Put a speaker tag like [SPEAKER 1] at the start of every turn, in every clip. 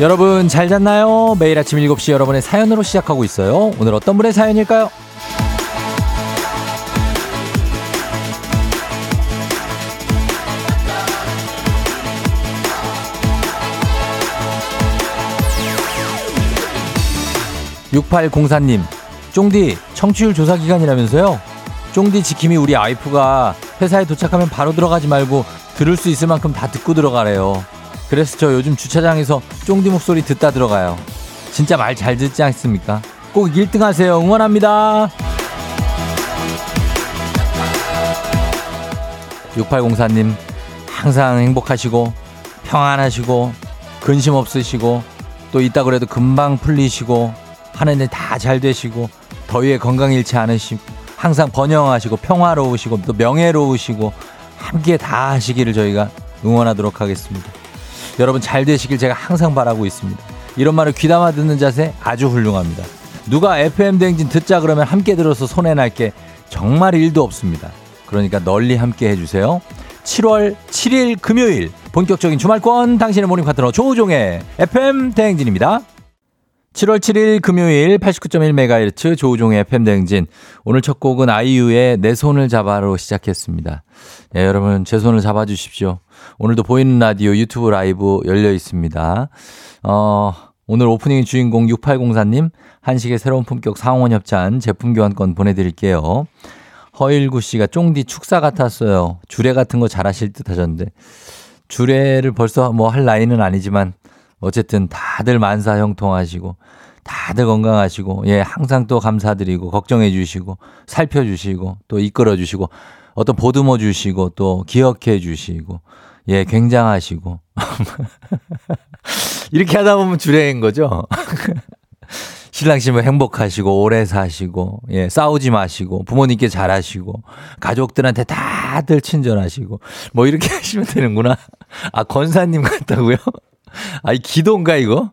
[SPEAKER 1] 여러분 잘 잤나요? 매일 아침 7시 여러분의 사연으로 시작하고 있어요. 오늘 어떤 분의 사연일까요? 6804님, 쫑디 청취율 조사 기간이라면서요? 쫑디 지킴이 우리 아이프가 회사에 도착하면 바로 들어가지 말고 들을 수 있을 만큼 다 듣고 들어가래요. 그래서 저 요즘 주차장에서 쫑디 목소리 듣다 들어가요. 진짜 말 잘 듣지 않습니까? 꼭 1등 하세요. 응원합니다. 6804님, 항상 행복하시고, 평안하시고, 근심 없으시고, 또 있다 그래도 금방 풀리시고, 하는 일 다 잘 되시고, 더위에 건강 잃지 않으시고, 항상 번영하시고, 평화로우시고, 또 명예로우시고, 함께 다 하시기를 저희가 응원하도록 하겠습니다. 여러분 잘 되시길 제가 항상 바라고 있습니다. 이런 말을 귀담아 듣는 자세 아주 훌륭합니다. 누가 FM 대행진 듣자 그러면 함께 들어서 손해 날 게 정말 일도 없습니다. 그러니까 널리 함께 해주세요. 7월 7일 금요일 본격적인 주말권 당신의 morning 파트너 조우종의 FM 대행진입니다. 7월 7일 금요일 89.1MHz 조우종의 FM 대행진. 오늘 첫 곡은 아이유의 내 손을 잡아로 시작했습니다. 네, 여러분 제 손을 잡아주십시오. 오늘도 보이는 라디오 유튜브 라이브 열려 있습니다. 어, 오늘 오프닝 주인공 6804님 한식의 새로운 품격 상원 협찬 제품 교환권 보내드릴게요. 허일구 씨가 쫑디 축사 같았어요. 주례 같은 거 잘하실 듯 하셨는데 주례를 벌써 뭐 할 나이는 아니지만 어쨌든 다들 만사 형통하시고 다들 건강하시고 예 항상 또 감사드리고 걱정해 주시고 살펴 주시고 또 이끌어 주시고 어떤 보듬어 주시고 또 기억해 주시고 예 굉장하시고 이렇게 하다 보면 주례인 거죠. 신랑 씨뭐 행복하시고 오래 사시고 예 싸우지 마시고 부모님께 잘하시고 가족들한테 다들 친절하시고 뭐 이렇게 하시면 되는구나. 아 권사님 같다고요? 아이 기도인가 이거?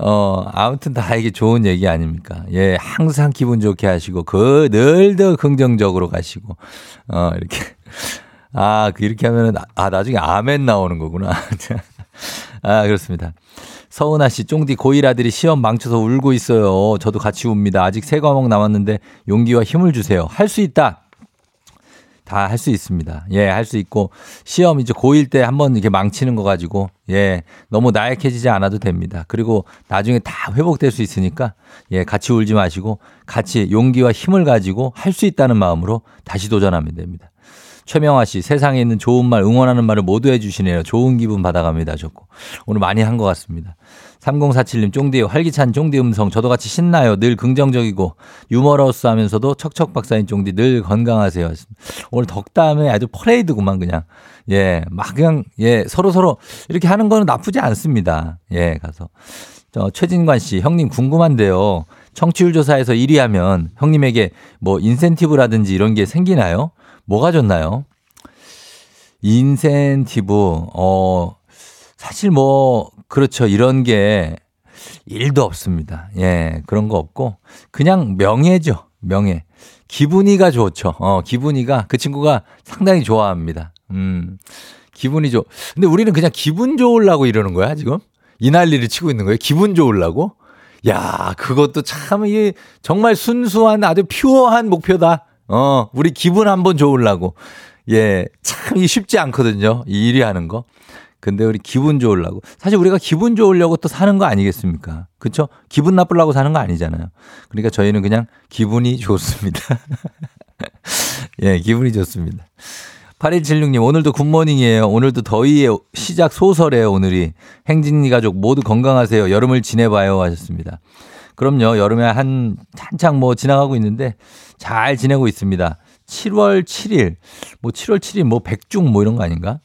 [SPEAKER 1] 어 아무튼 다 이게 좋은 얘기 아닙니까? 예 항상 기분 좋게 하시고 그 늘 더 긍정적으로 가시고 어 이렇게 아그 이렇게 하면은 아 나중에 아멘 나오는 거구나. 아 그렇습니다. 서은아 씨, 쫑디 고1 아들이 시험 망쳐서 울고 있어요. 저도 같이 웁니다. 아직 세 과목 남았는데 용기와 힘을 주세요. 할 수 있다. 다 할 수 있습니다. 예, 할 수 있고 시험 이제 고1 때 한번 이렇게 망치는 거 가지고 예, 너무 나약해지지 않아도 됩니다. 그리고 나중에 다 회복될 수 있으니까 예, 같이 울지 마시고 같이 용기와 힘을 가지고 할 수 있다는 마음으로 다시 도전하면 됩니다. 최명아 씨, 세상에 있는 좋은 말, 응원하는 말을 모두 해주시네요. 좋은 기분 받아갑니다. 좋고. 오늘 많이 한 것 같습니다. 3047님, 쫑디, 활기찬 쫑디 음성. 저도 같이 신나요. 늘 긍정적이고, 유머러스 하면서도 척척 박사인 쫑디 늘 건강하세요. 오늘 덕담에 아주 퍼레이드구만, 그냥. 예, 막 그냥, 예, 서로 서로 이렇게 하는 거는 나쁘지 않습니다. 예, 가서. 저, 최진관 씨, 형님 궁금한데요. 청취율 조사에서 1위 하면 형님에게 뭐 인센티브라든지 이런 게 생기나요? 뭐가 좋나요? 인센티브, 어, 사실 뭐, 그렇죠. 이런 게 일도 없습니다. 예, 그런 거 없고, 그냥 명예죠. 명예. 기분이가 좋죠. 어, 기분이가 그 친구가 상당히 좋아합니다. 음, 기분이 좋. 근데 우리는 그냥 기분 좋으려고 이러는 거야, 지금? 이 난리를 치고 있는 거예요? 기분 좋으려고? 야, 그것도 참, 이 정말 순수한 아주 퓨어한 목표다. 어, 우리 기분 한번 좋으려고. 예, 참 쉽지 않거든요. 이 일이 하는 거. 근데 우리 기분 좋으려고. 사실 우리가 기분 좋으려고 또 사는 거 아니겠습니까? 그쵸? 기분 나쁘려고 사는 거 아니잖아요. 그러니까 저희는 그냥 기분이 좋습니다. 예, 기분이 좋습니다. 8176님, 오늘도 굿모닝이에요. 오늘도 더위의 시작 소설이에요, 오늘이. 행진이 가족 모두 건강하세요. 여름을 지내봐요. 하셨습니다. 그럼요. 여름에 한, 한창 뭐 지나가고 있는데 잘 지내고 있습니다. 7월 7일, 뭐 7월 7일 뭐 백중 뭐 이런 거 아닌가?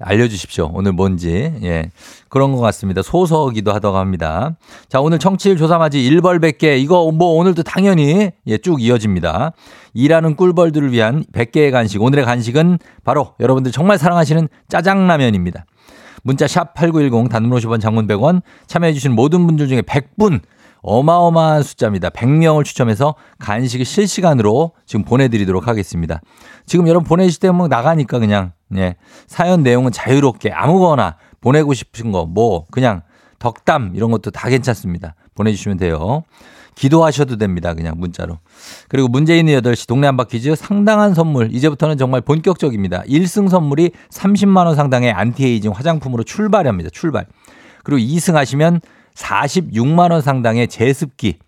[SPEAKER 1] 알려주십시오. 오늘 뭔지. 예. 그런 것 같습니다. 소서기도 하다고 합니다. 자, 오늘 청취율 조사맞이 1벌 100개. 이거 뭐 오늘도 당연히 예, 쭉 이어집니다. 일하는 꿀벌들을 위한 100개의 간식. 오늘의 간식은 바로 여러분들 정말 사랑하시는 짜장라면입니다. 문자 샵 8910 단문 50원 장문 100원 참여해주신 모든 분들 중에 100분 어마어마한 숫자입니다. 100명을 추첨해서 간식을 실시간으로 지금 보내드리도록 하겠습니다. 지금 여러분 보내실 때 뭐 나가니까 그냥, 예. 사연 내용은 자유롭게 아무거나 보내고 싶은 거, 뭐, 그냥 덕담 이런 것도 다 괜찮습니다. 보내주시면 돼요. 기도하셔도 됩니다. 그냥 문자로. 그리고 있는 8시 동네 한바 퀴즈 상당한 선물. 이제부터는 정말 본격적입니다. 1승 선물이 30만원 상당의 안티에이징 화장품으로 출발합니다. 출발. 그리고 2승 하시면 46만 원 상당의 제습기.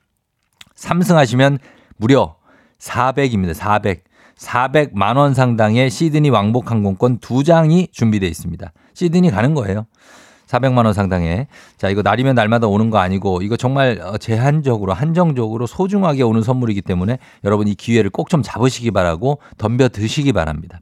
[SPEAKER 1] 3승 하시면 무려 400입니다. 400. 400만 원 상당의 시드니 왕복 항공권 두 장이 준비되어 있습니다. 시드니 가는 거예요. 400만 원 상당의. 자, 이거 날이면 날마다 오는 거 아니고 이거 정말 어, 제한적으로 한정적으로 소중하게 오는 선물이기 때문에 여러분 이 기회를 꼭 좀 잡으시기 바라고 덤벼 드시기 바랍니다.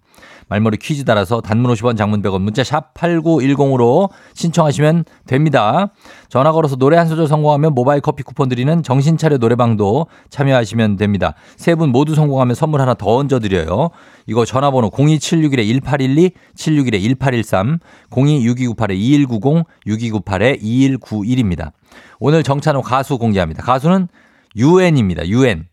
[SPEAKER 1] 말머리 퀴즈 따라서 단문 50원 장문 100원 문자 샵 8910으로 신청하시면 됩니다. 전화 걸어서 노래 한 소절 성공하면 모바일 커피 쿠폰 드리는 정신차려 노래방도 참여하시면 됩니다. 세 분 모두 성공하면 선물 하나 더 얹어 드려요. 이거 전화번호 02761-1812, 761-1813, 026298-2190, 6298-2191입니다. 오늘 정찬호 가수 공개합니다. 가수는 유엔입니다. 유엔.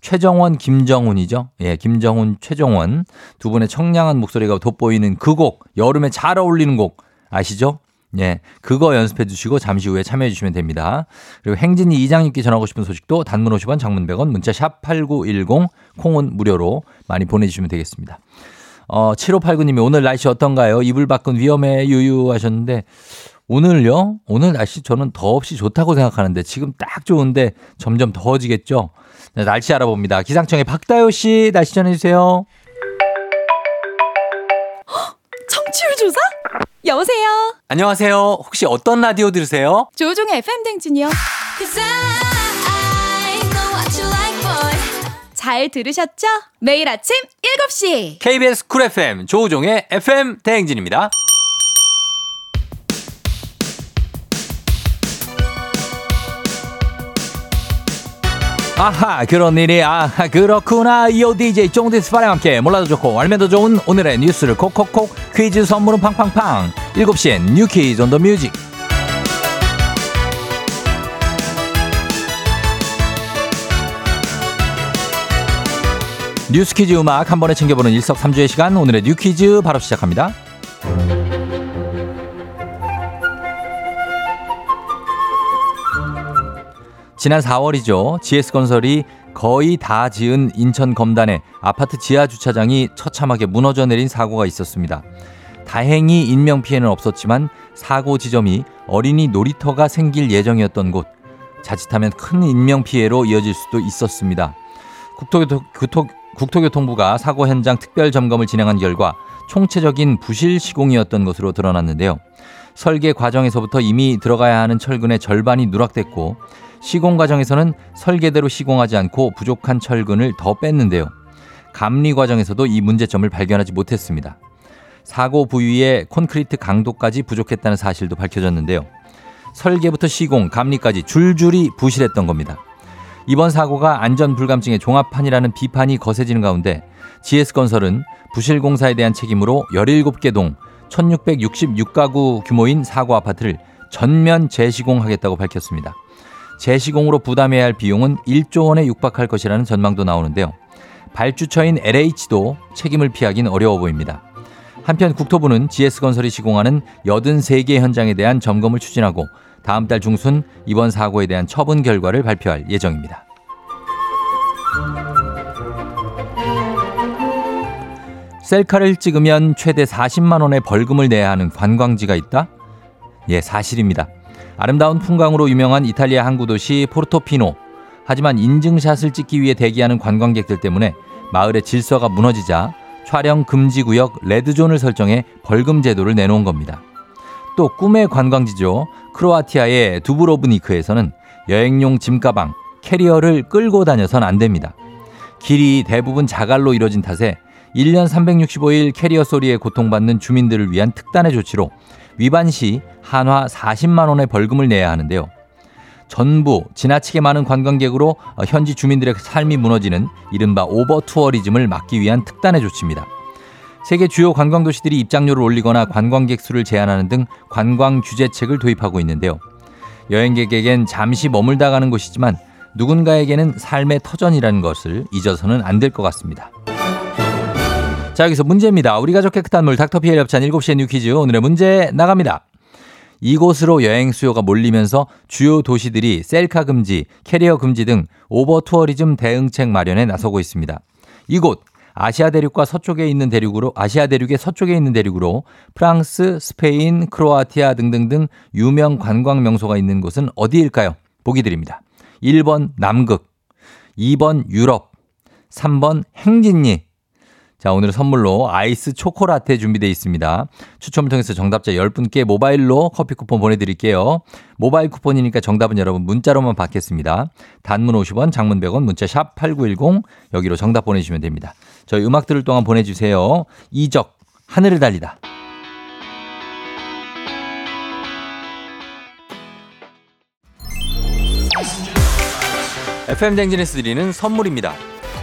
[SPEAKER 1] 최정원, 김정훈이죠. 예, 김정훈, 최정원. 두 분의 청량한 목소리가 돋보이는 그 곡, 여름에 잘 어울리는 곡 아시죠? 예, 그거 연습해 주시고 잠시 후에 참여해 주시면 됩니다. 그리고 행진이 이장님께 전하고 싶은 소식도 단문 50원, 장문 100원, 문자 샵 8910, 콩은 무료로 많이 보내주시면 되겠습니다. 어, 7589님이 오늘 날씨 어떤가요? 이불 밖은 위험해 유유 하셨는데 오늘요? 오늘 날씨 저는 더없이 좋다고 생각하는데 지금 딱 좋은데 점점 더워지겠죠? 네, 날씨 알아봅니다. 기상청의 박다효 씨 날씨 전해주세요.
[SPEAKER 2] 청취율 조사? 여보세요.
[SPEAKER 1] 안녕하세요. 혹시 어떤 라디오 들으세요?
[SPEAKER 2] 조우종의 FM 대행진이요. 잘 들으셨죠? 매일 아침 7시.
[SPEAKER 1] KBS Cool FM 조우종의 FM 대행진입니다. 아하 그런 일이 아하 그렇구나. 요 DJ 쫑디스파랑 함께 몰라도 좋고 알면 더 좋은 오늘의 뉴스를 콕콕콕 퀴즈 선물은 팡팡팡. 7시엔 new 퀴즈 on the music. 뉴스 퀴즈 음악 한 번에 챙겨보는 일석삼조의 시간. 오늘의 new 퀴즈 바로 시작합니다. 지난 4월이죠. GS건설이 거의 다 지은 인천 검단에 아파트 지하 주차장이 처참하게 무너져 내린 사고가 있었습니다. 다행히 인명피해는 없었지만 사고 지점이 어린이 놀이터가 생길 예정이었던 곳. 자칫하면 큰 인명피해로 이어질 수도 있었습니다. 국토교통, 교통, 국토교통부가 사고 현장 특별 점검을 진행한 결과 총체적인 부실 시공이었던 것으로 드러났는데요. 설계 과정에서부터 이미 들어가야 하는 철근의 절반이 누락됐고 시공 과정에서는 설계대로 시공하지 않고 부족한 철근을 더 뺐는데요. 감리 과정에서도 이 문제점을 발견하지 못했습니다. 사고 부위의 콘크리트 강도까지 부족했다는 사실도 밝혀졌는데요. 설계부터 시공, 감리까지 줄줄이 부실했던 겁니다. 이번 사고가 안전 불감증의 종합판이라는 비판이 거세지는 가운데 GS건설은 부실 공사에 대한 책임으로 17개 동 1666가구 규모인 사고 아파트를 전면 재시공하겠다고 밝혔습니다. 재시공으로 부담해야 할 비용은 1조 원에 육박할 것이라는 전망도 나오는데요. 발주처인 LH도 책임을 피하긴 어려워 보입니다. 한편 국토부는 GS건설이 시공하는 83개 현장에 대한 점검을 추진하고 다음 달 중순 이번 사고에 대한 처분 결과를 발표할 예정입니다. 셀카를 찍으면 최대 40만 원의 벌금을 내야 하는 관광지가 있다? 예, 사실입니다. 아름다운 풍광으로 유명한 이탈리아 항구 도시 포르토피노. 하지만 인증샷을 찍기 위해 대기하는 관광객들 때문에 마을의 질서가 무너지자 촬영 금지 구역 red zone을 설정해 벌금 제도를 내놓은 겁니다. 또 꿈의 관광지죠. 크로아티아의 두브로브니크에서는 여행용 짐가방, 캐리어를 끌고 다녀선 안 됩니다. 길이 대부분 자갈로 이뤄진 탓에 1년 365일 캐리어 소리에 고통받는 주민들을 위한 특단의 조치로 위반 시 한화 40만 원의 벌금을 내야 하는데요. 전부 지나치게 많은 관광객으로 현지 주민들의 삶이 무너지는 이른바 오버 투어리즘을 막기 위한 특단의 조치입니다. 세계 주요 관광 도시들이 입장료를 올리거나 관광객 수를 제한하는 등 관광 규제책을 도입하고 있는데요. 여행객에겐 잠시 머물다 가는 곳이지만 누군가에게는 삶의 터전이라는 것을 잊어서는 안 될 것 같습니다. 자, 여기서 문제입니다. 우리 가족 깨끗한 물 닥터피엘 협찬 7시의 뉴 퀴즈 오늘의 문제 나갑니다. 이곳으로 여행 수요가 몰리면서 주요 도시들이 셀카 금지, 캐리어 금지 등 오버 투어리즘 대응책 마련에 나서고 있습니다. 이곳 아시아 대륙과 서쪽에 있는 대륙으로 아시아 대륙의 서쪽에 있는 대륙으로 프랑스, 스페인, 크로아티아 등등등 유명 관광 명소가 있는 곳은 어디일까요? 보기 드립니다. 1번 남극, 2번 유럽, 3번 행진리, 자, 오늘 선물로 아이스 초코라떼 준비되어 있습니다. 추첨을 통해서 정답자 10분께 모바일로 커피 쿠폰 보내드릴게요. 모바일 쿠폰이니까 정답은 여러분 문자로만 받겠습니다. 단문 50원, 장문 100원, 문자 샵 8910 여기로 정답 보내주시면 됩니다. 저희 음악 들을 동안 보내주세요. 이적, 하늘을 달리다. FM 댕진에서 드리는 선물입니다.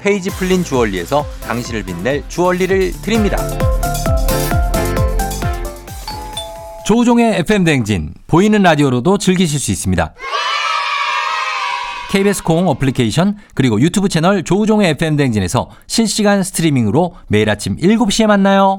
[SPEAKER 1] 페이지 풀린 주얼리에서 당신을 빛낼 주얼리를 드립니다. 조우종의 FM 댕진 보이는 라디오로도 즐기실 수 있습니다. KBS 콩 어플리케이션 그리고 유튜브 채널 조우종의 FM 댕진에서 실시간 스트리밍으로 매일 아침 7시에 만나요.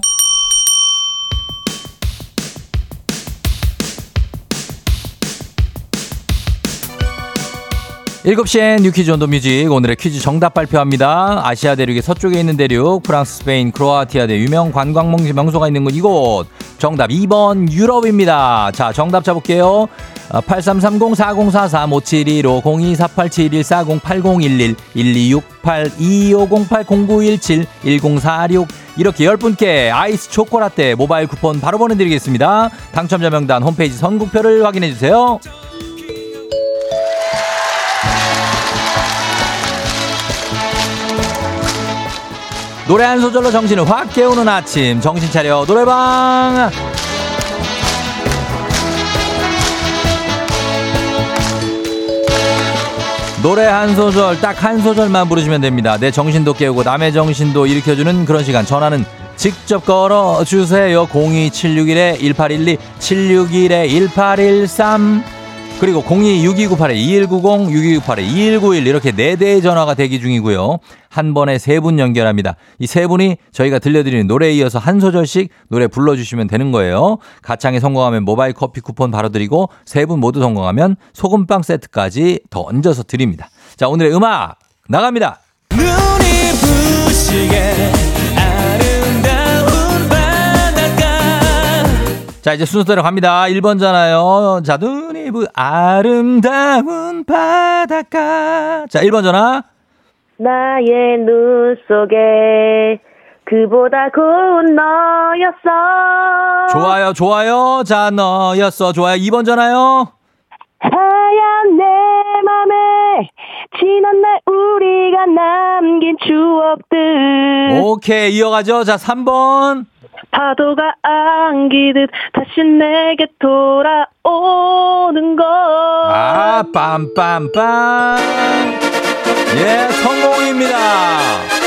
[SPEAKER 1] 7시엔 뉴퀴즈 온더 뮤직 오늘의 퀴즈 정답 발표합니다. 아시아 대륙의 서쪽에 있는 대륙 프랑스, 스페인, 크로아티아 등 유명 관광 명소가 있는 곳 이곳 정답 2번 유럽입니다. 자 정답 잡을게요. 8330-4057-1504-087-1408-01-1268-2508-0917-1046 이렇게 10분께 아이스 초코라떼 모바일 쿠폰 바로 보내드리겠습니다. 당첨자 명단 홈페이지 선국표를 확인해주세요. 노래 한 소절로 정신을 확 깨우는 아침. 정신 차려. 노래방. 노래 한 소절 딱 한 소절만 부르시면 됩니다. 내 정신도 깨우고 남의 정신도 일으켜주는 그런 시간. 전화는 직접 걸어주세요. 02761-1812 761-1813 그리고 026298-2190, 6298-2191 이렇게 네 대의 전화가 대기 중이고요. 한 번에 세분 연결합니다. 이세 분이 저희가 들려드리는 노래에 이어서 한 소절씩 노래 불러주시면 되는 거예요. 가창에 성공하면 모바일 커피 쿠폰 바로 드리고 세분 모두 성공하면 소금빵 세트까지 더 얹어서 드립니다. 자, 오늘의 음악 나갑니다. 눈이 부시게 자, 이제 순서대로 갑니다. 1번 전화요. 자, 눈이 부, 아름다운 바닷가. 자, 1번 전화.
[SPEAKER 3] 나의 눈 속에 그보다 고운 너였어.
[SPEAKER 1] 좋아요, 좋아요. 자, 너였어. 좋아요. 2번 전화요.
[SPEAKER 3] 하얀 내 맘에 지난 날 우리가 남긴 추억들.
[SPEAKER 1] 오케이, 이어가죠. 자, 3번.
[SPEAKER 3] 파도가 안기듯 다시 내게 돌아오는 것.
[SPEAKER 1] 아, 빰빰빰. 예, 성공입니다.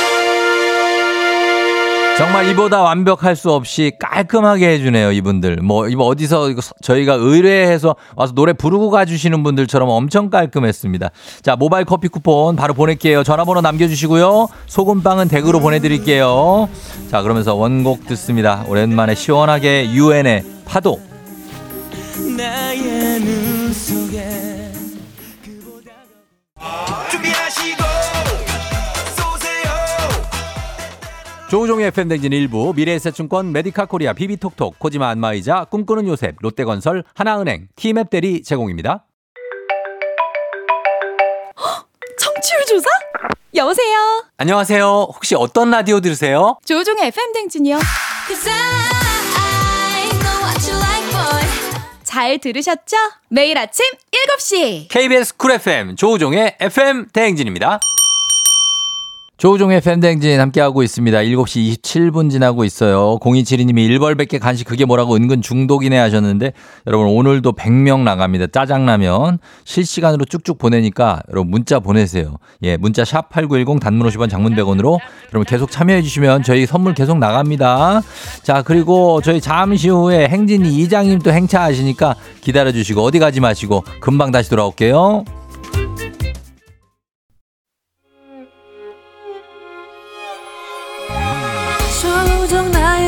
[SPEAKER 1] 정말 이보다 완벽할 수 없이 깔끔하게 해주네요, 이분들. 뭐, 이거 어디서 저희가 의뢰해서 와서 노래 부르고 가주시는 분들처럼 엄청 깔끔했습니다. 자, 모바일 커피 쿠폰 바로 보낼게요. 전화번호 남겨주시고요. 소금빵은 댁으로 보내드릴게요. 자, 그러면서 원곡 듣습니다. 오랜만에 시원하게 유엔의 파도.
[SPEAKER 4] 나의 눈 속에 준비하
[SPEAKER 1] 조우종의 FM댕진 일부 미래에셋증권 메디카 코리아 비비톡톡 코지마 안마의자 꿈꾸는 요셉 롯데건설 하나은행 티맵 대리 제공입니다.
[SPEAKER 2] 청취율 조사? 여보세요.
[SPEAKER 1] 안녕하세요. 혹시 어떤 라디오 들으세요?
[SPEAKER 2] 조우종의 FM 댕진이요. 잘 들으셨죠? 매일 아침 7시.
[SPEAKER 1] KBS 쿨 FM 조우종의 FM 대행진입니다. 조우종의 대행진 함께하고 있습니다. 7시 27분 지나고 있어요. 0272님이 1벌100개 간식 그게 뭐라고 은근 중독이네 하셨는데 여러분 오늘도 100명 나갑니다. 짜장라면 실시간으로 쭉쭉 보내니까 여러분 문자 보내세요. 예, 문자 샵 8910 단문 50원 장문 100원으로 여러분 계속 참여해 주시면 저희 선물 계속 나갑니다. 자, 그리고 저희 잠시 후에 행진이 이장님 또 행차하시니까 기다려 주시고 어디 가지 마시고 금방 다시 돌아올게요.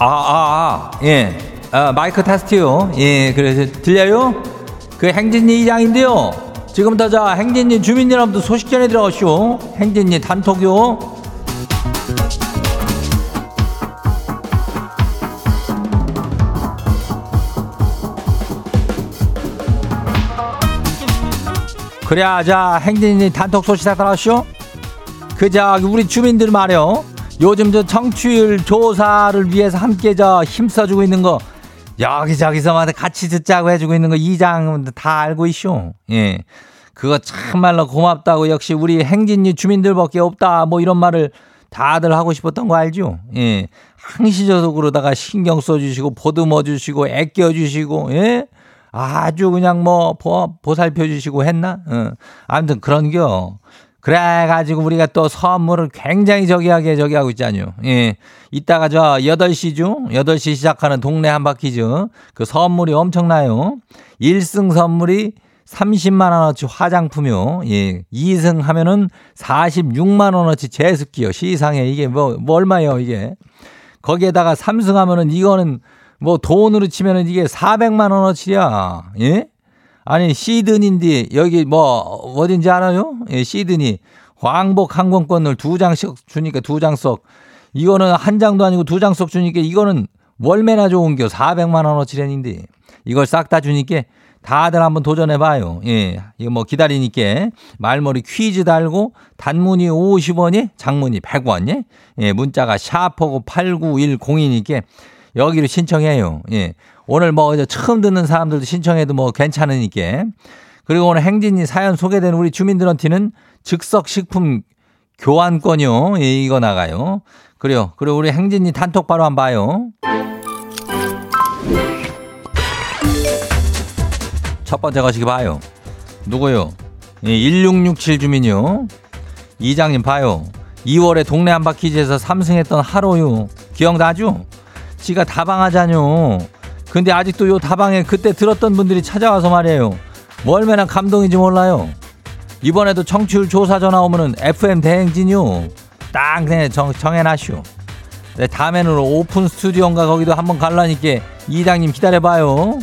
[SPEAKER 1] 아, 아, 아, 예. 아, 마이크 테스트요. 예, 그래서 들려요? 그 행진이 이장인데요. 지금부터 자, 행진이 주민 여러분들 소식 전해 들어가시오. 행진이 단톡요. 그래야 자 행진이 단톡 소식 다 들어가시오. 그저 우리 주민들 말이요. 요즘 저 청취율 조사를 위해서 함께 저 힘써주고 있는 거 여기저기서 같이 듣자고 해주고 있는 거 이장 다 알고 있쇼. 예. 그거 참말로 고맙다고 역시 우리 행진리 주민들밖에 없다 뭐 이런 말을 다들 하고 싶었던 거 알죠? 예. 항시적으로다가 신경 써주시고 보듬어 주시고 애껴 주시고 예. 아주 그냥 뭐 보, 보살펴 주시고 했나? 어. 아무튼 그런겨. 그래가지고 우리가 또 선물을 굉장히 저기하게 저기 하고 있잖요. 예. 이따가 저 8시죠? 8시 시작하는 동네 한바퀴즈. 그 선물이 엄청나요. 1승 선물이 30만원어치 화장품이요. 예. 2승 하면은 46만원어치 제습기요. 시상에 이게 뭐, 뭐 얼마예요, 이게. 거기에다가 3승 하면은 이거는 뭐 돈으로 치면은 이게 400만원어치야. 예? 아니 시드니인데 여기 뭐 어딘지 알아요? 예, 시드니 왕복 항공권을 두 장씩 주니까 두장석 이거는 한 장도 아니고 두장석 주니까 이거는 월매나 좋은 겨 400만 원어치래인데 이걸 싹 다 주니까 다들 한번 도전해봐요. 예, 이거 뭐 기다리니까 말머리 퀴즈 달고 단문이 50원이 장문이 100원 예, 예 문자가 샤퍼고 8910이니까 여기로 신청해요. 예. 오늘 뭐 이제 처음 듣는 사람들도 신청해도 뭐 괜찮으니까. 그리고 오늘 행진이 사연 소개된 우리 주민들한테는 즉석 식품 교환권요. 예, 이거 나가요. 그래요. 그리고 우리 행진이 단톡 바로 한번 봐요. 첫 번째 가시기 봐요. 누구요? 예, 1667 주민요. 이장님 봐요. 2월에 동네 한바퀴즈에서 3승했던 하로요. 기억나죠? 지가 다방하자뇨. 근데 아직도 요 다방에 그때 들었던 분들이 찾아와서 말이에요. 뭐 얼마나 감동인지 몰라요. 이번에도 청취율 조사 전화 오면은 FM 대행진요. 딱 정, 정해놔시오. 네, 다음에는 오픈 스튜디오인가 거기도 한번 갈라니까 이장님 기다려봐요.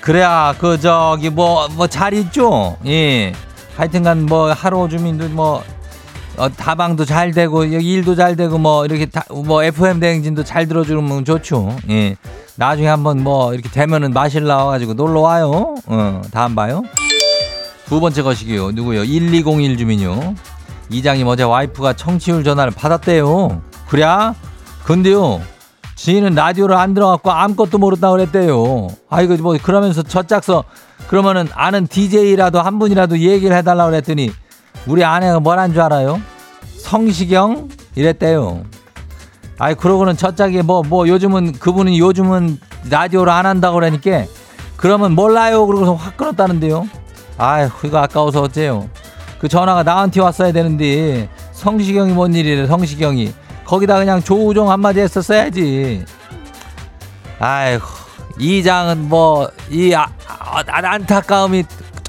[SPEAKER 1] 그래야 그 저기 뭐 뭐 잘 있죠. 예. 하여튼간 뭐 하루 주민도 뭐 어, 다방도 잘 되고 여기 일도 잘 되고 뭐 이렇게 다, 뭐 FM 대행진도 잘 들어주면 좋죠. 예. 나중에 한번 뭐 이렇게 되면은 마실 나와가지고 놀러 와요. 어, 다음 봐요. 두 번째 것이기요. 누구요? 1201 주민요. 이장님 어제 와이프가 청취율 전화를 받았대요. 그래? 근데요. 지인은 라디오를 안 들어갖고 아무것도 모른다 그랬대요. 아이고 뭐 그러면서 저 짝서 그러면은 아는 DJ라도 한 분이라도 얘기를 해달라고 그랬더니 우리 아내가 뭘한줄 알아요? 성시경 이랬대요. 아이 그러고는 저 짝이 뭐뭐 요즘은 그분은 요즘은 라디오를 안 한다고 그러니까 그러면 몰라요 그러고서 확 끊었다는데요. 아휴 이거 아까워서 어째요. 그 전화가 나한테 왔어야 되는데 성시경이 뭔 일이래 성시경이 거기다 그냥 조우종 한마디 했었어야지. 아이고 이장은 뭐이 아, 아, 안타까움이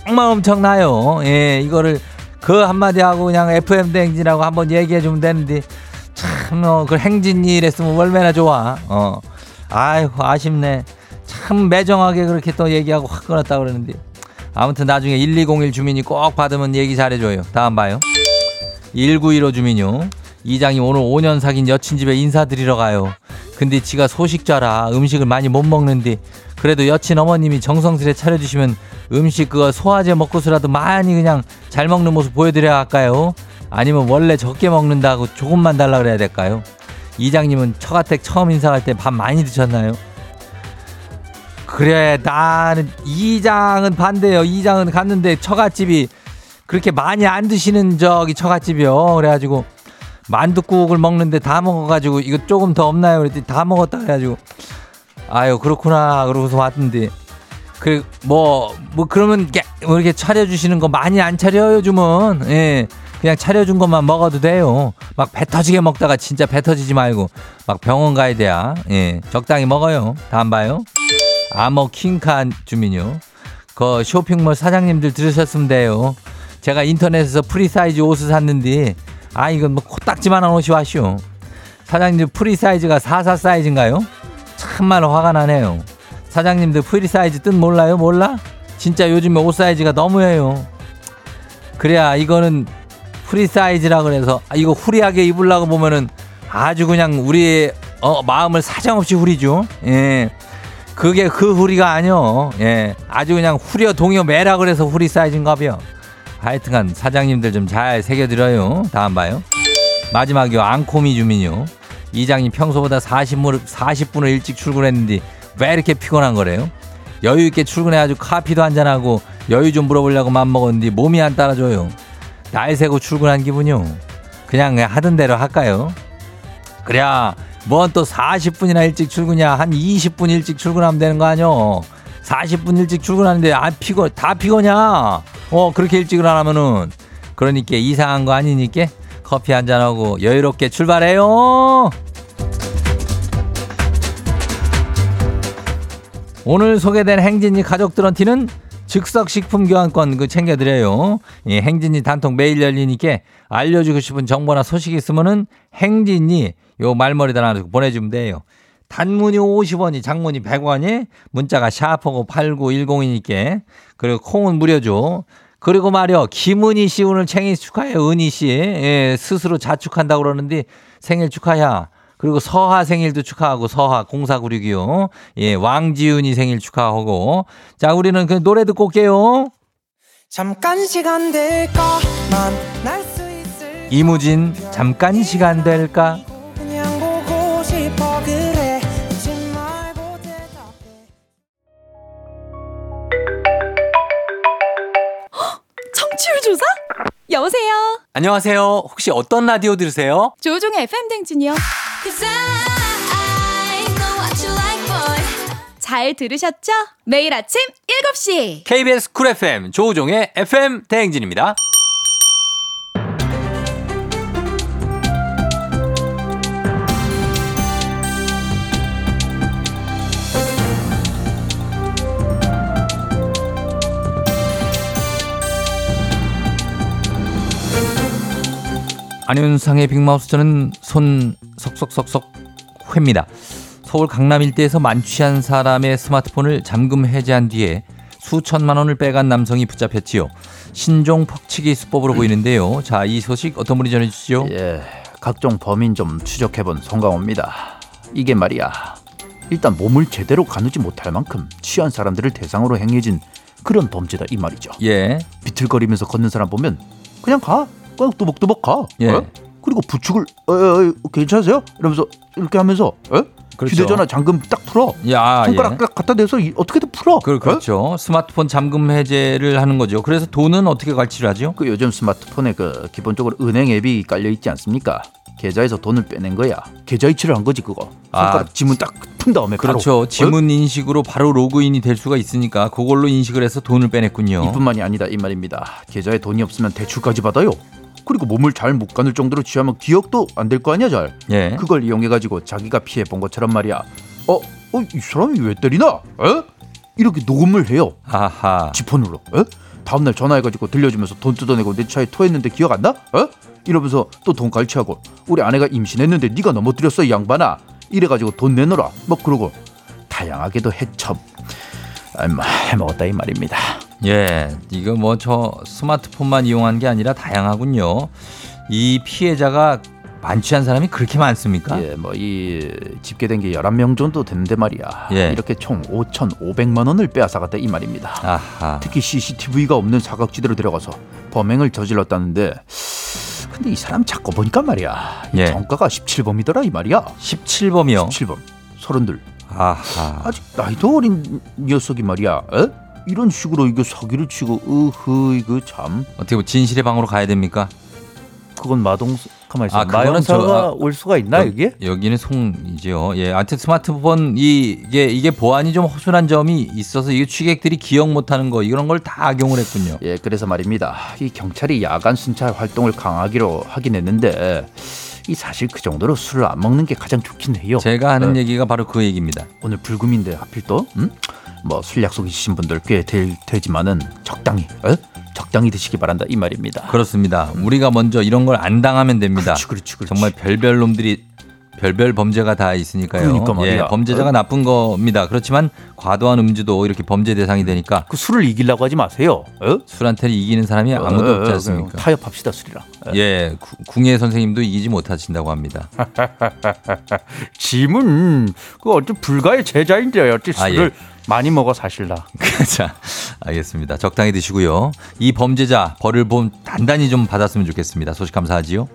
[SPEAKER 1] 정말 엄청나요. 예 이거를 그 한마디 하고 그냥 FM 대행진하고 한번 얘기해 주면 되는데 참그 행진이 이랬으면 얼마나 좋아. 어 아이고 아쉽네. 참 매정하게 그렇게 또 얘기하고 확 끊었다 그러는데 아무튼 나중에 1201 주민이 꼭 받으면 얘기 잘해줘요. 다음 봐요. 1915 주민요. 이장이 오늘 5년 사귄 여친 집에 인사드리러 가요. 근데 지가 소식자라 음식을 많이 못 먹는데 그래도 여친 어머님이 정성스레 차려주시면 음식 그거 소화제 먹고서라도 많이 그냥 잘 먹는 모습 보여드려야 할까요? 아니면 원래 적게 먹는다고 조금만 달라 그래야 될까요? 이장님은 처가댁 처음 인사할 때 밥 많이 드셨나요? 그래 나는 이장은 반대요. 이장은 갔는데 처갓집이 그렇게 많이 안 드시는 저기 처갓집이요. 그래가지고 만둣국을 먹는데 다 먹어가지고 이거 조금 더 없나요? 그랬더니 다 먹었다 그래가지고 아유 그렇구나. 그러고서 왔는데. 그 뭐뭐 그러면 이렇게, 뭐 이렇게 차려주시는 거 많이 안 차려요 요즘은 예. 그냥 차려준 것만 먹어도 돼요. 막 배 터지게 먹다가 진짜 배 터지지 말고 막 병원 가야 돼야. 예. 적당히 먹어요. 다음 봐요. 아머 킹칸 주민요. 그 쇼핑몰 사장님들 들으셨으면 돼요. 제가 인터넷에서 프리사이즈 옷을 샀는데 아 이건 뭐 코딱지만한 옷이 왔쇼. 사장님들 프리사이즈가 44 사이즈인가요? 참말 화가 나네요. 사장님들 프리 사이즈 뜻 몰라요? 몰라? 진짜 요즘에 옷 사이즈가 너무해요. 그래야 이거는 프리 사이즈라 그래서 아, 이거 후리하게 입으려고 보면은 아주 그냥 우리의 어, 마음을 사정없이 후리죠. 예. 그게 그 후리가 아니요. 예. 아주 그냥 후려 동요 매라 그래서 후리 사이즈인가 봐요. 하여튼간 사장님들 좀 잘 새겨드려요. 다음 봐요. 마지막이요. 앙코미 주민요. 이장님 평소보다 40분, 40분을 일찍 출근했는데 왜 이렇게 피곤한 거래요? 여유 있게 출근해가지고 카피도 한잔하고 여유 좀 물어보려고 맘먹었는데 몸이 안 따라줘요. 날 새고 출근한 기분이요. 그냥, 하던 대로 할까요? 그래야 뭔 또 40분이나 일찍 출근이야. 한 20분 일찍 출근하면 되는 거 아니요? 40분 일찍 출근하는데 안 피곤 다 피곤이야. 어 그렇게 일찍을 안 하면은 그러니까 이상한 거 아니니까 커피 한 잔하고 여유롭게 출발해요. 오늘 소개된 행진이 가족들한테는 즉석 식품 교환권 그 챙겨드려요. 예, 행진이 단통 매일 열리니까 알려주고 싶은 정보나 소식 있으면은 행진이 요 말머리다 하나 보내주면 돼요. 단문이 50원이 장문이 100원이 문자가 샤프고 8910이니까 그리고 콩은 무료죠. 그리고 말이요 김은희 씨 오늘 생일 축하해요 은희 씨 예, 스스로 자축한다고 그러는데 생일 축하야. 그리고 서하 생일도 축하하고 서하 0496이요. 예, 왕지윤이 생일 축하하고. 자, 우리는 그 노래 듣고 올게요.
[SPEAKER 5] 잠깐 시간 될까 만 날 수 있을
[SPEAKER 1] 이무진 잠깐 시간 될까?
[SPEAKER 2] 여보세요.
[SPEAKER 1] 안녕하세요. 혹시 어떤 라디오 들으세요?
[SPEAKER 2] 조종의 FM 댕진이요. 잘 들으셨죠? 매일 아침 7시.
[SPEAKER 1] KBS 쿨 FM 조우종의 FM 대행진입니다. 안윤상의 빅마우스 저는 손 석석석석 회입니다. 서울 강남 일대에서 만취한 사람의 스마트폰을 잠금 해제한 뒤에 수천만 원을 빼간 남성이 붙잡혔지요. 신종 퍽치기 수법으로 보이는데요. 자, 이 소식 어떤 분이 전해주시죠?
[SPEAKER 6] 예, 각종 범인 좀 추적해본 송강호입니다. 이게 말이야. 일단 몸을 제대로 가누지 못할 만큼 취한 사람들을 대상으로 행해진 그런 범죄다 이 말이죠.
[SPEAKER 1] 예.
[SPEAKER 6] 비틀거리면서 걷는 사람 보면 그냥 가, 그냥 뚜벅뚜벅 가.
[SPEAKER 1] 예.
[SPEAKER 6] 어? 그리고 부축을 어, 어, 어, 괜찮으세요? 이러면서 이렇게 하면서 어?
[SPEAKER 1] 그렇죠.
[SPEAKER 6] 휴대전화 잠금 딱 풀어.
[SPEAKER 1] 야,
[SPEAKER 6] 손가락
[SPEAKER 1] 예.
[SPEAKER 6] 딱 갖다 대서 이- 어떻게든 풀어.
[SPEAKER 1] 그, 그렇죠. 스마트폰 잠금 해제를 하는 거죠. 그래서 돈은 어떻게 갈취를 하죠?
[SPEAKER 6] 그 요즘 스마트폰에 그 기본적으로 은행 앱이 깔려 있지 않습니까? 계좌에서 돈을 빼낸 거야. 계좌 이체를 한 거지 그거. 손가락
[SPEAKER 1] 아,
[SPEAKER 6] 지문 딱 푼 다음에 바로.
[SPEAKER 1] 그렇죠.
[SPEAKER 6] 어?
[SPEAKER 1] 지문 인식으로 바로 로그인이 될 수가 있으니까 그걸로 인식을 해서 돈을 빼냈군요.
[SPEAKER 6] 이뿐만이 아니다 이 말입니다. 계좌에 돈이 없으면 대출까지 받아요. 그리고 몸을 잘 못 가눌 정도로 취하면 기억도 안 될 거 아니야 잘.
[SPEAKER 1] 예.
[SPEAKER 6] 그걸 이용해 가지고 자기가 피해 본 것처럼 말이야. 어, 어, 이 사람이 왜 때리나? 어? 이렇게 녹음을 해요.
[SPEAKER 1] 아하.
[SPEAKER 6] 지폰으로. 어? 다음날 전화해가지고 들려주면서 돈 뜯어내고 내 차에 토했는데 기억 안 나? 어? 이러면서 또 돈 갈취하고 우리 아내가 임신했는데 네가 넘어뜨렸어 이 양반아. 이래가지고 돈 내놓으라. 뭐 그러고 다양하게도 해첩. 아, 뭐 해먹었다 이 말입니다.
[SPEAKER 1] 예. 이거 뭐 저 스마트폰만 이용한 게 아니라 다양하군요. 이 피해자가 만취한 사람이 그렇게 많습니까?
[SPEAKER 6] 예, 뭐 이 집계된 게 11명 정도 되는데 말이야.
[SPEAKER 1] 예.
[SPEAKER 6] 이렇게 총 5,500만 원을 빼앗아갔다 이 말입니다.
[SPEAKER 1] 아하.
[SPEAKER 6] 특히 CCTV가 없는 사각지대로 들어가서 범행을 저질렀다는데 근데 이 사람 자꾸 보니까 말이야. 이
[SPEAKER 1] 예.
[SPEAKER 6] 정가가 17범이더라 이 말이야.
[SPEAKER 1] 17범이요.
[SPEAKER 6] 17범. 서른둘.
[SPEAKER 1] 아하.
[SPEAKER 6] 아직 나이도 어린 녀석이 말이야. 에? 이런 식으로 이거 사기를 치고 으흐 이거 참
[SPEAKER 1] 어떻게 뭐 진실의 방으로 가야 됩니까?
[SPEAKER 6] 그건 마동 가만 있어.
[SPEAKER 1] 아,
[SPEAKER 6] 마영사가
[SPEAKER 1] 아,
[SPEAKER 6] 올 수가 있나 여기?
[SPEAKER 1] 여기는 송이죠. 예, 하여튼 스마트폰 이 이게 이게 보안이 좀 허술한 점이 있어서 이게 취객들이 기억 못하는 거 이런 걸 다 악용을 했군요.
[SPEAKER 6] 예, 그래서 말입니다. 이 경찰이 야간 순찰 활동을 강화하기로 하긴 했는데 이 사실 그 정도로 술을 안 먹는 게 가장 좋긴 해요.
[SPEAKER 1] 제가 하는
[SPEAKER 6] 네.
[SPEAKER 1] 얘기가 바로 그 얘기입니다.
[SPEAKER 6] 오늘 불금인데 하필 또 음? 뭐 술 약속 있으신 분들 꽤 될 테지만은 적당히 어? 적당히 드시기 바란다 이 말입니다.
[SPEAKER 1] 그렇습니다. 우리가 먼저 이런 걸 안 당하면 됩니다.
[SPEAKER 6] 그렇지, 그렇지, 그렇지.
[SPEAKER 1] 정말 별별 놈들이 별별 범죄가 다 있으니까요.
[SPEAKER 6] 그러니까.
[SPEAKER 1] 예, 범죄자가
[SPEAKER 6] 어?
[SPEAKER 1] 나쁜 겁니다. 그렇지만 과도한 음주도 이렇게 범죄 대상이 되니까
[SPEAKER 6] 그 술을 이기려고 하지 마세요. 어?
[SPEAKER 1] 술한테는 이기는 사람이 아무도
[SPEAKER 6] 어,
[SPEAKER 1] 없지
[SPEAKER 6] 어,
[SPEAKER 1] 않습니까?
[SPEAKER 6] 어, 타협합시다 술이랑. 어.
[SPEAKER 1] 예, 구- 궁예 선생님도 이기지 못하신다고 합니다.
[SPEAKER 6] 짐은 그 어째 불가의 제자인데 어째
[SPEAKER 1] 아,
[SPEAKER 6] 술을
[SPEAKER 1] 예.
[SPEAKER 6] 많이 먹어 사실 나.
[SPEAKER 1] 자, 알겠습니다. 적당히 드시고요. 이 범죄자 벌을 좀 단단히 좀 받았으면 좋겠습니다. 소식 감사하지요.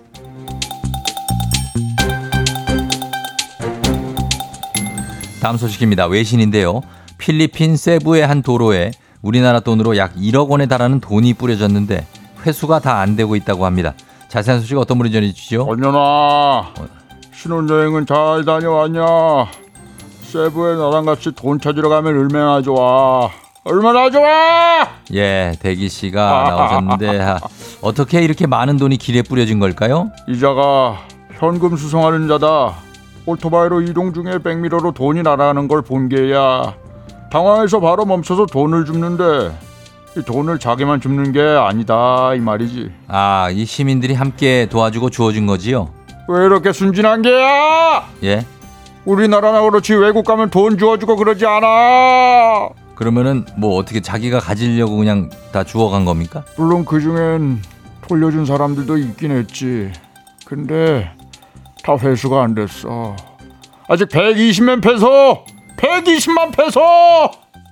[SPEAKER 1] 다음 소식입니다. 외신인데요. 필리핀 세부의 한 도로에 우리나라 돈으로 약 1억 원에 달하는 돈이 뿌려졌는데 회수가 다 안 되고 있다고 합니다. 자세한 소식 어떤 분이 전해주시죠?
[SPEAKER 7] 언년아 신혼여행은 잘 다녀왔냐 세부에 나랑 같이 돈 찾으러 가면 얼마나 좋아 얼마나 좋아
[SPEAKER 1] 예, 대기 씨가 나오셨는데 아, 어떻게 이렇게 많은 돈이 길에 뿌려진 걸까요?
[SPEAKER 7] 이자가 현금 수송하는 자다 오토바이로 이동 중에 백미러로 돈이 날아가는 걸 본 게야 당황해서 바로 멈춰서 돈을 줍는데 이 돈을 자기만 줍는 게 아니다 이 말이지
[SPEAKER 1] 아, 이 시민들이 함께 도와주고 주어진 거지요?
[SPEAKER 7] 왜 이렇게 순진한 게야
[SPEAKER 1] 예.
[SPEAKER 7] 우리나라나 그렇지 외국 가면 돈 주어주고 그러지 않아
[SPEAKER 1] 그러면은 뭐 어떻게 자기가 가지려고 그냥 다 주워간 겁니까?
[SPEAKER 7] 물론 그 중엔 돌려준 사람들도 있긴 했지. 근데 다 회수가 안 됐어. 아직 120만 페소, 120만 페소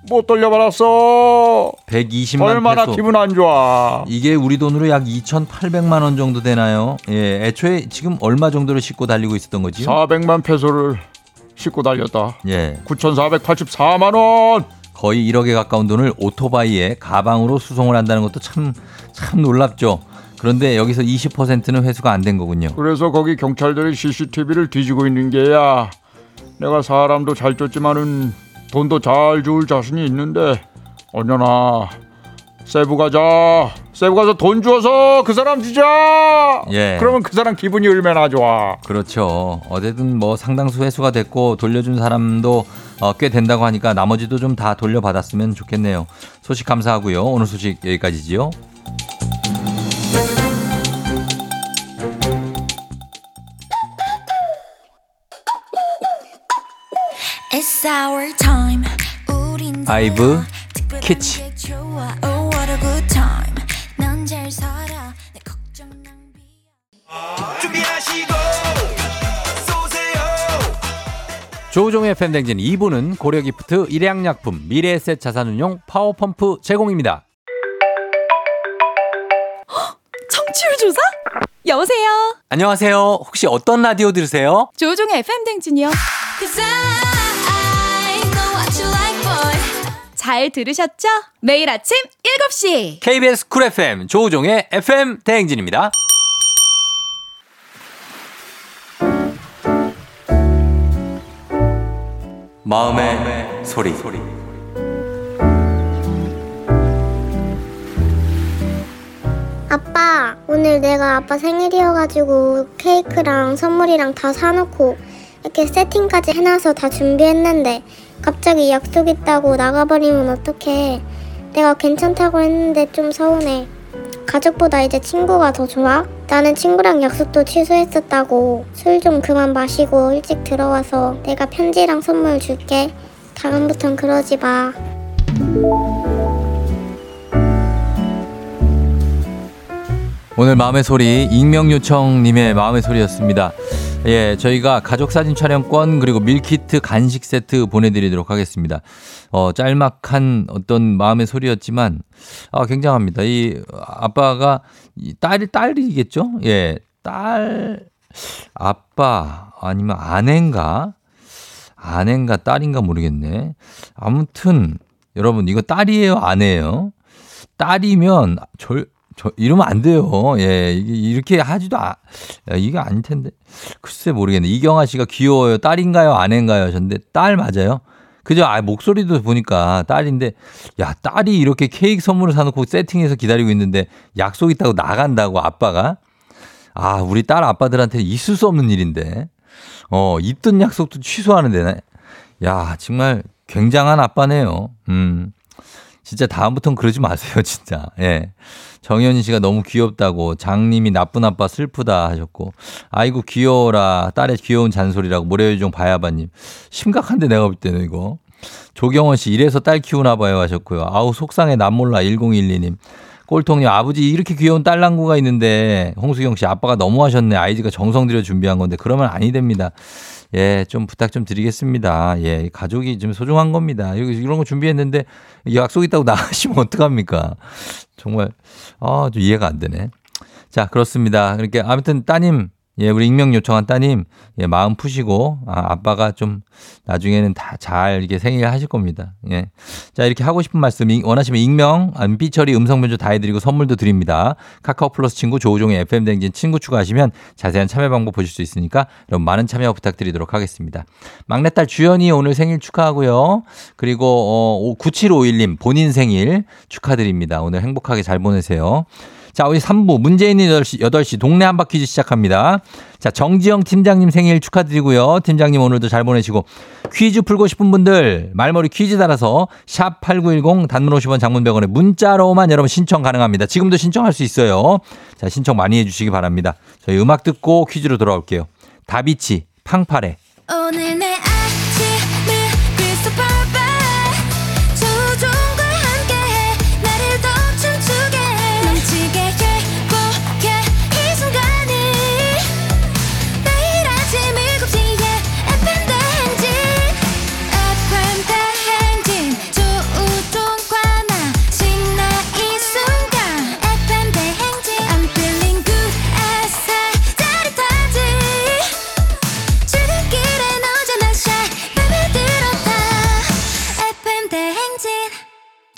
[SPEAKER 7] 못 돌려받았어.
[SPEAKER 1] 120만
[SPEAKER 7] 얼마나
[SPEAKER 1] 페소.
[SPEAKER 7] 기분 안 좋아.
[SPEAKER 1] 이게 우리 돈으로 약 2,800만 원 정도 되나요? 예, 애초에 지금 얼마 정도를 싣고 달리고 있었던 거지요?
[SPEAKER 7] 400만 페소를 싣고 달렸다.
[SPEAKER 1] 예,
[SPEAKER 7] 9,484만 원.
[SPEAKER 1] 거의 1억에 가까운 돈을 오토바이에 가방으로 수송을 한다는 것도 참 참 놀랍죠. 그런데 여기서 20%는 회수가 안 된 거군요.
[SPEAKER 7] 그래서 거기 경찰들이 CCTV를 뒤지고 있는 게야. 내가 사람도 잘 쫓지만은 돈도 잘 줄 자신이 있는데 언제나 세부 가자. 세부 가서 돈 주어서 그 사람 주자.
[SPEAKER 1] 예.
[SPEAKER 7] 그러면 그 사람 기분이 얼마나 좋아.
[SPEAKER 1] 그렇죠. 어쨌든 뭐 상당수 회수가 됐고 돌려준 사람도 어, 꽤 된다고 하니까 나머지도 좀 다 돌려받았으면 좋겠네요. 소식 감사하고요. 오늘 소식 여기까지지요.
[SPEAKER 8] It's our time. 우린
[SPEAKER 1] 아이브, 키치. 조우종의 FM댕진 2부는 고려기프트, 일양약품, 미래에셋 자산운용, 파워펌프 제공입니다.
[SPEAKER 2] 청취율 조사? 여보세요?
[SPEAKER 1] 안녕하세요. 혹시 어떤 라디오 들으세요?
[SPEAKER 2] 조우종의 팬댕진이요. 잘 들으셨죠? 매일 아침 7시
[SPEAKER 1] KBS 쿨FM 조우종의 FM 대행진입니다. 마음의 소리.
[SPEAKER 9] 아빠, 오늘 내가 아빠 생일이어가지고 케이크랑 선물이랑 다 사놓고 이렇게 세팅까지 해놔서 다 준비했는데 갑자기 약속 있다고 나가버리면 어떡해. 내가 괜찮다고 했는데 좀 서운해. 가족보다 이제 친구가 더 좋아? 나는 친구랑 약속도 취소했었다고. 술 좀 그만 마시고 일찍 들어와서 내가 편지랑 선물 줄게. 다음부턴 그러지 마.
[SPEAKER 1] 오늘 마음의 소리 익명 요청님의 마음의 소리였습니다. 예, 저희가 가족 사진 촬영권 그리고 밀키트 간식 세트 보내드리도록 하겠습니다. 어, 짤막한 어떤 마음의 소리였지만 아, 굉장합니다. 이 아빠가 이 딸이 딸이겠죠? 예, 딸 아빠 아니면 아내인가 아내인가 딸인가 모르겠네. 아무튼 여러분 이거 딸이에요 아내예요? 딸이면 절 저, 이러면 안 돼요. 예, 이렇게 하지도 아, 야, 이게 아닐 텐데. 글쎄 모르겠네. 이경아 씨가 귀여워요. 딸인가요? 아내인가요? 하셨는데, 딸 맞아요? 그죠? 아, 목소리도 보니까 딸인데, 야, 딸이 이렇게 케이크 선물을 사놓고 세팅해서 기다리고 있는데, 약속 있다고 나간다고 아빠가? 아, 우리 딸 아빠들한테 있을 수 없는 일인데. 어, 있던 약속도 취소하는 데네. 야, 정말 굉장한 아빠네요. 음. 진짜 다음부터는 그러지 마세요, 진짜. 예. 정현희 씨가 너무 귀엽다고 장님이 나쁜 아빠 슬프다 하셨고 아이고 귀여워라 딸의 귀여운 잔소리라고 모래요정 바야바님. 심각한데 내가 볼 때는 이거. 조경원 씨 이래서 딸 키우나 봐요 하셨고요. 아우 속상해 남 몰라 1012님. 꼴통님 아버지 이렇게 귀여운 딸랑구가 있는데 홍수경 씨 아빠가 너무 하셨네. 아이디가 정성 들여 준비한 건데 그러면 아니 됩니다 예, 좀 부탁 좀 드리겠습니다. 예, 가족이 좀 소중한 겁니다. 이런 이런 거 준비했는데 약속 있다고 나가시면 어떡합니까? 정말, 아, 좀 이해가 안 되네. 자, 그렇습니다. 그러니까 아무튼 따님, 예, 우리 익명 요청한 따님, 예, 마음 푸시고, 아, 아빠가 좀 나중에는 다 잘 이렇게 생일 하실 겁니다. 예. 자, 이렇게 하고 싶은 말씀, 이- 원하시면 익명, 삐처리 음성 변조 다 해드리고 선물도 드립니다. 카카오 플러스 친구 조우종의 FM댕진 친구 추가하시면 자세한 참여 방법 보실 수 있으니까 여러분 많은 참여 부탁드리도록 하겠습니다. 막내딸 주연이 오늘 생일 축하하고요. 그리고, 어, 9751님 본인 생일 축하드립니다. 오늘 행복하게 잘 보내세요. 자, 우리 3부 문재인 8시, 8시 동네 한바 퀴즈 시작합니다. 자, 정지영 팀장님 생일 축하드리고요. 팀장님 오늘도 잘 보내시고 퀴즈 풀고 싶은 분들 말머리 퀴즈 달아서 샵 8910 단문 50원 장문 100원에 문자로만 여러분 신청 가능합니다. 지금도 신청할 수 있어요. 자, 신청 많이 해 주시기 바랍니다. 저희 음악 듣고 퀴즈로 돌아올게요. 다비치 팡파레
[SPEAKER 8] 오늘 내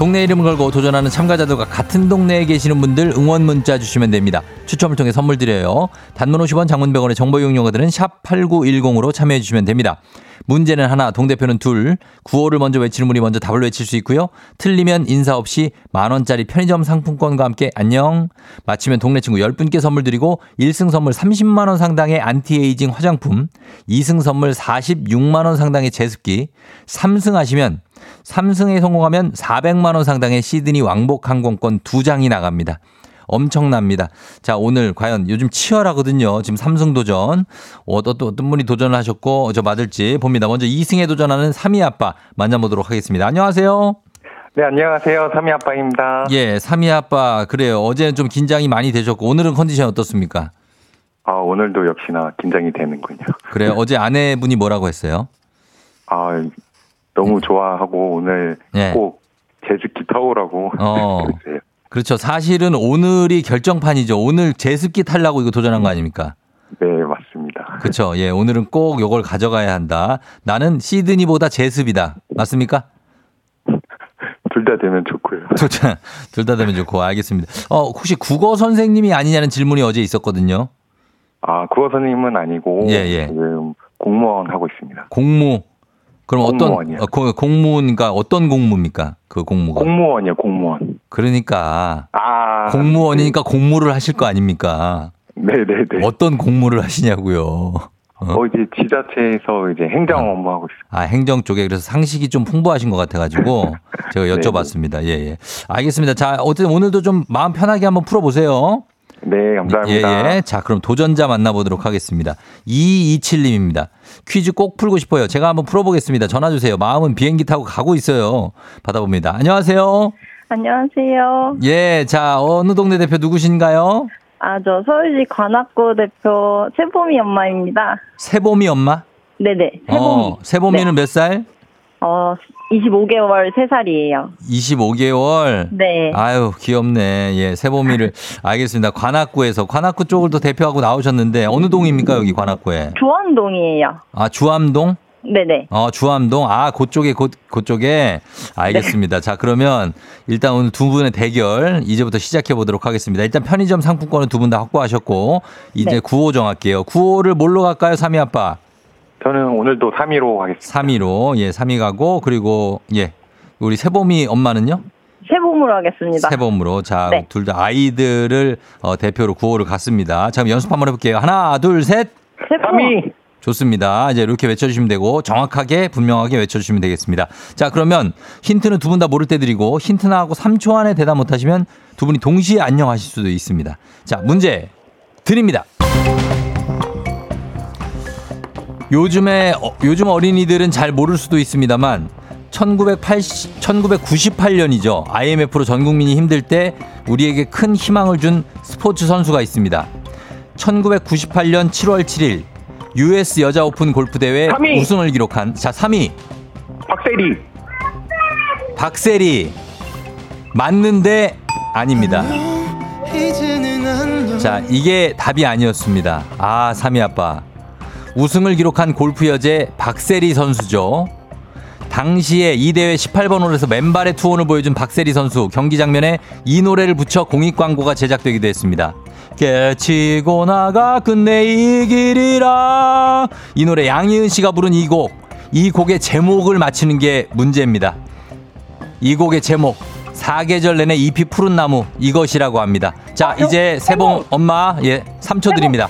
[SPEAKER 1] 동네 이름을 걸고 도전하는 참가자들과 같은 동네에 계시는 분들 응원 문자 주시면 됩니다. 추첨을 통해 선물 드려요. 단문 50원, 장문 100원의 정보 이용료 드는 샵 8910으로 참여해 주시면 됩니다. 문제는 하나, 동대표는 둘. 구호를 먼저 외치는 분이 먼저 답을 외칠 수 있고요. 틀리면 인사 없이 만 원짜리 편의점 상품권과 함께 안녕. 맞히면 동네 친구 10분께 선물 드리고 1승 선물 30만 원 상당의 안티에이징 화장품, 2승 선물 46만 원 상당의 제습기, 3승 하시면 3승에 성공하면 400만 원 상당의 시드니 왕복 항공권 2장이 나갑니다. 엄청납니다. 자, 오늘 과연 요즘 치열하거든요. 지금 삼승 도전. 어떤, 또 어떤 분이 도전을 하셨고, 저 맞을지 봅니다. 먼저 2승에 도전하는 3위 아빠 만나보도록 하겠습니다. 안녕하세요.
[SPEAKER 10] 네, 안녕하세요. 삼이 아빠입니다.
[SPEAKER 1] 예, 3위 아빠. 그래요. 어제는 좀 긴장이 많이 되셨고, 오늘은 컨디션 어떻습니까?
[SPEAKER 10] 아, 오늘도 역시나 긴장이 되는군요.
[SPEAKER 1] 그래요. 어제 아내분이 뭐라고 했어요?
[SPEAKER 10] 아, 너무 좋아하고 오늘
[SPEAKER 1] 예.
[SPEAKER 10] 꼭 제습기 타오라고
[SPEAKER 1] 어.
[SPEAKER 10] 그러세요.
[SPEAKER 1] 그렇죠. 사실은 오늘이 결정판이죠. 오늘 제습기 타려고 이거 도전한 거 아닙니까?
[SPEAKER 10] 네, 맞습니다.
[SPEAKER 1] 그렇죠. 예, 오늘은 꼭 요걸 가져가야 한다. 나는 시드니보다 제습이다. 맞습니까?
[SPEAKER 10] 둘 다 되면 좋고요.
[SPEAKER 1] 둘 다 되면 좋고 알겠습니다. 어, 혹시 국어 선생님이 아니냐는 질문이 어제 있었거든요.
[SPEAKER 10] 아, 국어 선생님은 아니고
[SPEAKER 1] 예, 예.
[SPEAKER 10] 지금 공무원 하고 있습니다.
[SPEAKER 1] 공무. 그럼
[SPEAKER 10] 공무원이요.
[SPEAKER 1] 어떤 어, 고- 공무원가 어떤 공무입니까? 그 공무가.
[SPEAKER 10] 공무원이요, 공무원.
[SPEAKER 1] 그러니까
[SPEAKER 10] 아,
[SPEAKER 1] 공무원이니까 공무를 하실 거 아닙니까?
[SPEAKER 10] 네, 네, 네.
[SPEAKER 1] 어떤 공무를 하시냐고요.
[SPEAKER 10] 어, 이제 지자체에서 이제 행정 업무 하고 있습니다.
[SPEAKER 1] 아, 행정 쪽에 그래서 상식이 좀 풍부하신 것 같아가지고 제가 여쭤봤습니다. 예, 예. 알겠습니다. 자, 어쨌든 오늘도 좀 마음 편하게 한번 풀어보세요.
[SPEAKER 10] 네, 감사합니다.
[SPEAKER 1] 예, 예. 자, 그럼 도전자 만나보도록 하겠습니다. 227님입니다. 퀴즈 꼭 풀고 싶어요. 제가 한번 풀어보겠습니다. 전화 주세요. 마음은 비행기 타고 가고 있어요. 받아봅니다. 안녕하세요.
[SPEAKER 11] 안녕하세요.
[SPEAKER 1] 예, 자, 어느 동네 대표 누구신가요?
[SPEAKER 11] 아, 저 서울시 관악구 대표 세봄이 엄마입니다.
[SPEAKER 1] 세봄이 엄마?
[SPEAKER 11] 네네, 세봄이.
[SPEAKER 1] 어, 세봄이는 몇 살?
[SPEAKER 11] 어, 25개월 3살이에요.
[SPEAKER 1] 25개월.
[SPEAKER 11] 네.
[SPEAKER 1] 아유, 귀엽네. 예, 세봄이를. 알겠습니다. 관악구에서. 관악구 쪽을 또 대표하고 나오셨는데, 어느 동입니까, 여기 관악구에?
[SPEAKER 11] 조원동이에요.
[SPEAKER 1] 아, 주암동?
[SPEAKER 11] 네네.
[SPEAKER 1] 어, 주암동. 아, 그쪽에, 그, 그쪽에. 알겠습니다. 자, 그러면 일단 오늘 두 분의 대결 이제부터 시작해 보도록 하겠습니다. 일단 편의점 상품권은 두 분 다 확보하셨고, 이제
[SPEAKER 11] 네.
[SPEAKER 1] 구호 정할게요. 구호를 뭘로 갈까요, 삼이 아빠?
[SPEAKER 10] 저는 오늘도 3위로 하겠습니다.
[SPEAKER 1] 3위로. 예, 3위 가고, 그리고, 예. 우리 세봄이 엄마는요?
[SPEAKER 11] 세봄으로 하겠습니다.
[SPEAKER 1] 세봄으로. 자,
[SPEAKER 11] 네.
[SPEAKER 1] 둘다 아이들을 어, 대표로 구호를 갔습니다. 자, 그럼 연습 한번 해볼게요. 하나, 둘, 셋.
[SPEAKER 11] 세봄.
[SPEAKER 1] 좋습니다. 이제 이렇게 외쳐주시면 되고 정확하게 분명하게 외쳐주시면 되겠습니다. 자 그러면 힌트는 두 분 다 모를 때 드리고 힌트 나 하고 3초 안에 대답 못하시면 두 분이 동시에 안녕하실 수도 있습니다. 자 문제 드립니다. 요즘에 어, 요즘 어린이들은 잘 모를 수도 있습니다만 1980, 1998년이죠. IMF로 전 국민이 힘들 때 우리에게 큰 희망을 준 스포츠 선수가 있습니다. 1998년 7월 7일 US 여자 오픈 골프 대회
[SPEAKER 10] 3위.
[SPEAKER 1] 우승을 기록한 자 3위
[SPEAKER 10] 박세리.
[SPEAKER 1] 박세리 맞는데 아닙니다. 자 이게 답이 아니었습니다. 아 3위 아빠 우승을 기록한 골프 여제 박세리 선수죠. 당시에 이 대회 18번 홀에서 맨발의 투혼을 보여준 박세리 선수 경기 장면에 이 노래를 붙여 공익 광고가 제작되기도 했습니다. 깨치고 나가 끝내 이 길이라 이 노래 양희은 씨가 부른 이 곡 이 곡의 제목을 맞히는 게 문제입니다. 이 곡의 제목 사계절 내내 잎이 푸른 나무 이것이라고 합니다. 자 이제 세봉 엄마 예 3초 드립니다.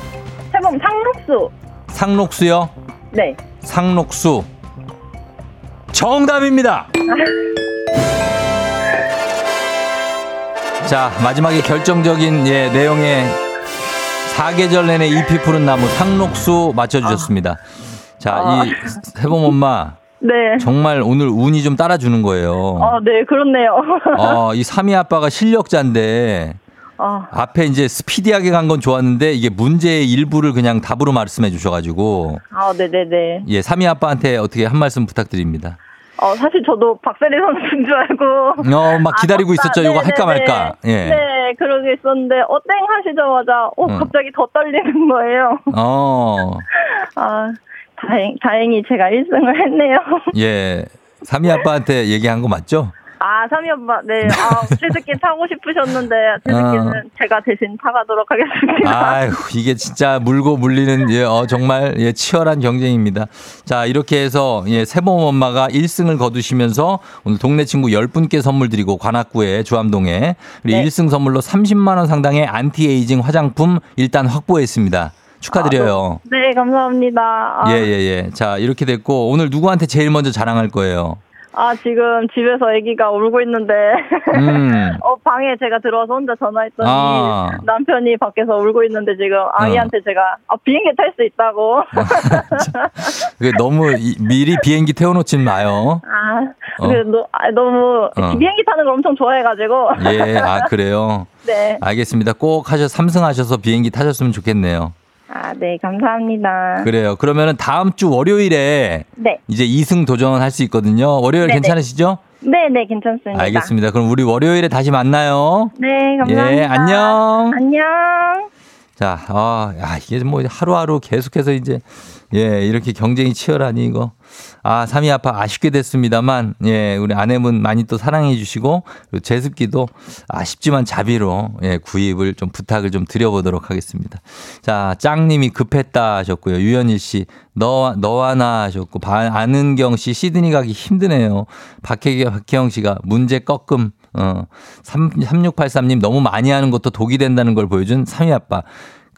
[SPEAKER 11] 세봄 상록수.
[SPEAKER 1] 상록수요
[SPEAKER 11] 네.
[SPEAKER 1] 상록수 정답입니다. 자 마지막에 결정적인 예 내용의 사계절 내내 잎이 푸른 나무 상록수 맞춰주셨습니다. 자이 세봉 엄마
[SPEAKER 11] 네.
[SPEAKER 1] 정말 오늘 운이 좀 따라주는 거예요.
[SPEAKER 11] 어, 네, 그렇네요.
[SPEAKER 1] 어, 이 삼이 아빠가 실력자인데
[SPEAKER 11] 어,
[SPEAKER 1] 앞에 이제 스피디하게 간 건 좋았는데 이게 문제의 일부를 그냥 답으로 말씀해 주셔가지고
[SPEAKER 11] 아, 네네네.
[SPEAKER 1] 예 삼이 아빠한테 어떻게 한 말씀 부탁드립니다.
[SPEAKER 11] 어, 사실 저도 박세리 선수인 줄 알고.
[SPEAKER 1] 어 막 기다리고
[SPEAKER 11] 아,
[SPEAKER 1] 있었죠. 이거 할까. 말까. 예.
[SPEAKER 11] 네, 그러고 있었는데, 어, 땡 하시자마자, 어,
[SPEAKER 1] 음.
[SPEAKER 11] 갑자기 더 떨리는 거예요.
[SPEAKER 1] 어.
[SPEAKER 11] 아, 다행, 다행히 제가 1승을 했네요.
[SPEAKER 1] 예. 삼이 아빠한테 얘기한 거 맞죠?
[SPEAKER 11] 아, 삼이 오빠, 네. 아, 제습기 타고 싶으셨는데, 제습기는
[SPEAKER 1] 어.
[SPEAKER 11] 제가 대신 타가도록 하겠습니다.
[SPEAKER 1] 아유, 이게 진짜 물고 물리는, 예, 어, 정말, 예, 치열한 경쟁입니다. 자, 이렇게 해서, 예, 세범 엄마가 1승을 거두시면서 오늘 동네 친구 10분께 선물 드리고 관악구에 주암동에 그리고
[SPEAKER 11] 네.
[SPEAKER 1] 1승 선물로 30만원 상당의 안티에이징 화장품 일단 확보했습니다. 축하드려요.
[SPEAKER 11] 네, 감사합니다. 아,
[SPEAKER 1] 예, 예, 예. 자, 이렇게 됐고, 오늘 누구한테 제일 먼저 자랑할 거예요?
[SPEAKER 11] 아, 지금 집에서 아기가 울고 있는데,
[SPEAKER 1] 음.
[SPEAKER 11] 어, 방에 제가 들어와서 혼자 전화했더니,
[SPEAKER 1] 아.
[SPEAKER 11] 남편이 밖에서 울고 있는데, 지금 아이한테 제가, 아, 비행기 탈 수 있다고.
[SPEAKER 1] 그게 너무 이- 미리 비행기 태워놓진 마요.
[SPEAKER 11] 아,
[SPEAKER 1] 어.
[SPEAKER 11] 그, 너, 아, 너무,
[SPEAKER 1] 어.
[SPEAKER 11] 비행기 타는 걸 엄청 좋아해가지고.
[SPEAKER 1] 예, 아, 그래요?
[SPEAKER 11] 네.
[SPEAKER 1] 알겠습니다. 꼭 하셔, 삼승하셔서 비행기 타셨으면 좋겠네요.
[SPEAKER 11] 아, 네, 감사합니다.
[SPEAKER 1] 그래요. 그러면은 다음 주 월요일에
[SPEAKER 11] 네.
[SPEAKER 1] 이제 2승 도전할 수 있거든요. 월요일
[SPEAKER 11] 네네.
[SPEAKER 1] 괜찮으시죠?
[SPEAKER 11] 네, 네, 괜찮습니다.
[SPEAKER 1] 알겠습니다. 그럼 우리 월요일에 다시 만나요.
[SPEAKER 11] 네, 감사합니다.
[SPEAKER 1] 예, 안녕.
[SPEAKER 11] 안녕.
[SPEAKER 1] 자, 아, 야, 이게 뭐 하루하루 계속해서 이제, 예, 이렇게 경쟁이 치열하니 이거. 아, 삼이 아파 아쉽게 됐습니다만, 예, 우리 아내분 많이 또 사랑해 주시고, 제습기도 아쉽지만 자비로, 예, 구입을 좀 부탁을 좀 드려 보도록 하겠습니다. 자, 짱 님이 급했다 하셨고요. 유현일 씨, 너, 너와 나 하셨고, 바- 안은경 씨, 시드니 가기 힘드네요. 박혜경, 씨가 문제 꺾음, 어, 3, 3683님 너무 많이 하는 것도 독이 된다는 걸 보여준 삼이 아빠.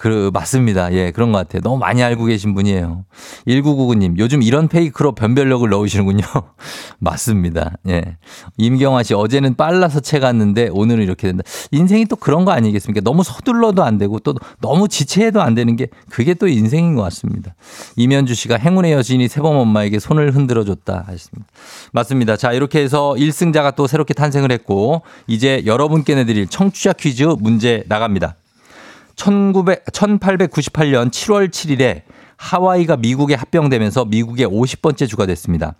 [SPEAKER 1] 그, 맞습니다. 예, 그런 것 같아요. 너무 많이 알고 계신 분이에요. 1999님, 요즘 이런 페이크로 변별력을 넣으시는군요. 맞습니다. 예. 임경화 씨, 어제는 빨라서 채 갔는데 오늘은 이렇게 된다. 인생이 또 그런 거 아니겠습니까? 너무 서둘러도 안 되고 또 너무 지체해도 안 되는 게 그게 또 인생인 것 같습니다. 이면주 씨가 행운의 여신이 세범 엄마에게 손을 흔들어 줬다 하셨습니다. 맞습니다. 자, 이렇게 해서 1승자가 또 새롭게 탄생을 했고 이제 여러분께 내드릴 청취자 퀴즈 문제 나갑니다. 1900, 1898년 7월 7일에 하와이가 미국에 합병되면서 미국의 50번째 주가 됐습니다.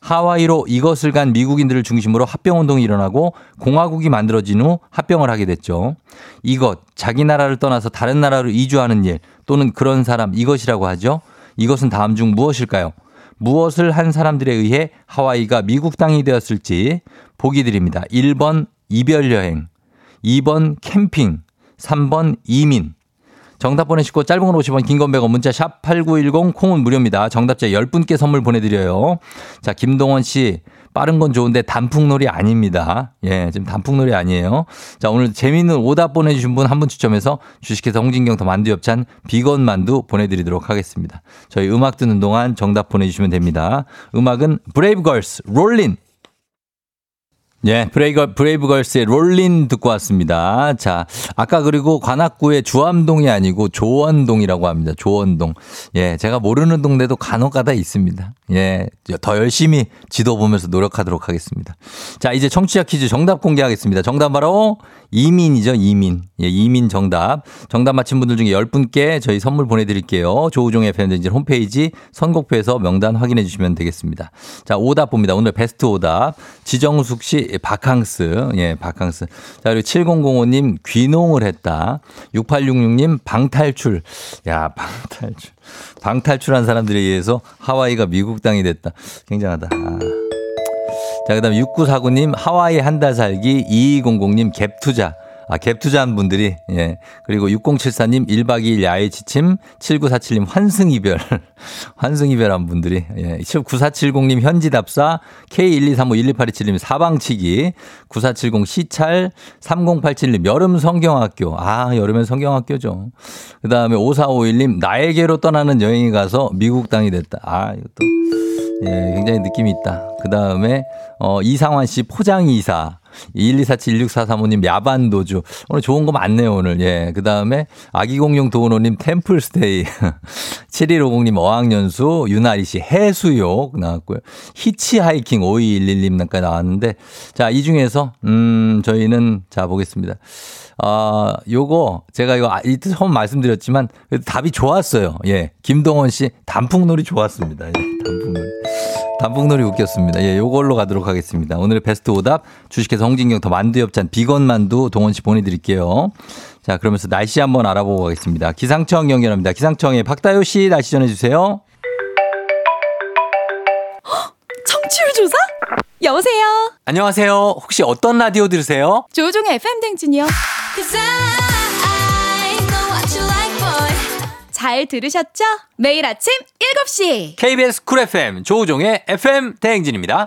[SPEAKER 1] 하와이로 이것을 간 미국인들을 중심으로 합병 운동이 일어나고 공화국이 만들어진 후 합병을 하게 됐죠. 이것, 자기 나라를 떠나서 다른 나라로 이주하는 일 또는 그런 사람 이것이라고 하죠. 이것은 다음 중 무엇일까요? 무엇을 한 사람들에 의해 하와이가 미국 땅이 되었을지 보기 드립니다. 1번 이별 여행, 2번 캠핑, 3번 이민. 정답 보내시고 짧은 건 50원, 긴 건 100원, 문자 샵 8910, 콩은 무료입니다. 정답자 10분께 선물 보내드려요. 자, 김동원 씨. 빠른 건 좋은데 단풍놀이 아닙니다. 예, 지금 단풍놀이 아니에요. 자, 오늘 재미있는 오답 보내주신 분 한 분 추첨해서 주식회사 홍진경 더 만두 협찬 비건 만두 보내드리도록 하겠습니다. 저희 음악 듣는 동안 정답 보내주시면 됩니다. 음악은 브레이브걸스 롤린 예, 브레이거, 브레이브걸스의 롤린 듣고 왔습니다. 자, 아까 그리고 관악구의 주암동이 아니고 조원동이라고 합니다. 조원동. 예, 제가 모르는 동네도 간혹 가다 있습니다. 예, 더 열심히 지도 보면서 노력하도록 하겠습니다. 자, 이제 청취자 퀴즈 정답 공개하겠습니다. 정답 바로 이민이죠, 이민. 예, 이민 정답. 정답 맞힌 분들 중에 10분께 저희 선물 보내드릴게요. 조우종의 팬데진 홈페이지 선곡표에서 명단 확인해 주시면 되겠습니다. 자, 오답 봅니다. 오늘 베스트 오답. 지정숙 씨, 바캉스. 예, 바캉스. 자, 그리고 7005님, 귀농을 했다. 6866님, 방탈출. 야, 방탈출. 방탈출한 사람들에 의해서 하와이가 미국 땅이 됐다. 굉장하다. 아. 자, 그 다음에 6949님, 하와이 한 달 살기, 2200님, 갭 투자. 아, 갭 투자한 분들이, 예. 그리고 6074님, 1박 2일 야외 지침, 7947님, 환승이별. 환승이별한 분들이, 예. 9470님, 현지답사, K123512827님, 사방치기, 9470 시찰, 3087님, 여름 성경학교. 아, 여름엔 성경학교죠. 그 다음에 5451님, 나에게로 떠나는 여행이 가서 미국 땅이 됐다. 아, 이것도. 예, 굉장히 느낌이 있다. 그 다음에, 어, 이상환 씨 포장이사. 124716435님 야반도주. 오늘 좋은 거 많네요, 오늘. 예. 그 다음에 아기공룡 도우노님 템플스테이. 7150님 어학연수. 유나리 씨 해수욕 나왔고요. 히치하이킹 5211님까지 나왔는데. 자, 이 중에서, 음, 저희는 자, 보겠습니다. 아, 요거 제가 이거 아, 이때 처음 말씀드렸지만 답이 좋았어요. 예. 김동원 씨 단풍놀이 좋았습니다. 예. 단풍놀이. 단풍놀이 웃겼습니다. 예, 요걸로 가도록 하겠습니다. 오늘의 베스트 오답 주식회사 홍진경 더 만두엽찬 비건 만두 동원 씨 보내드릴게요. 자, 그러면서 날씨 한번 알아보고 가겠습니다. 기상청 연결합니다. 기상청에 박다효 씨 날씨 전해주세요.
[SPEAKER 2] 청취율 조사? 여보세요?
[SPEAKER 1] 안녕하세요. 혹시 어떤 라디오 들으세요?
[SPEAKER 2] 조종의 FM 댕진이요.
[SPEAKER 8] Cause I
[SPEAKER 2] 잘 들으셨죠? 매일 아침 7시.
[SPEAKER 1] KBS 쿨 FM 조우종의 FM 대행진입니다.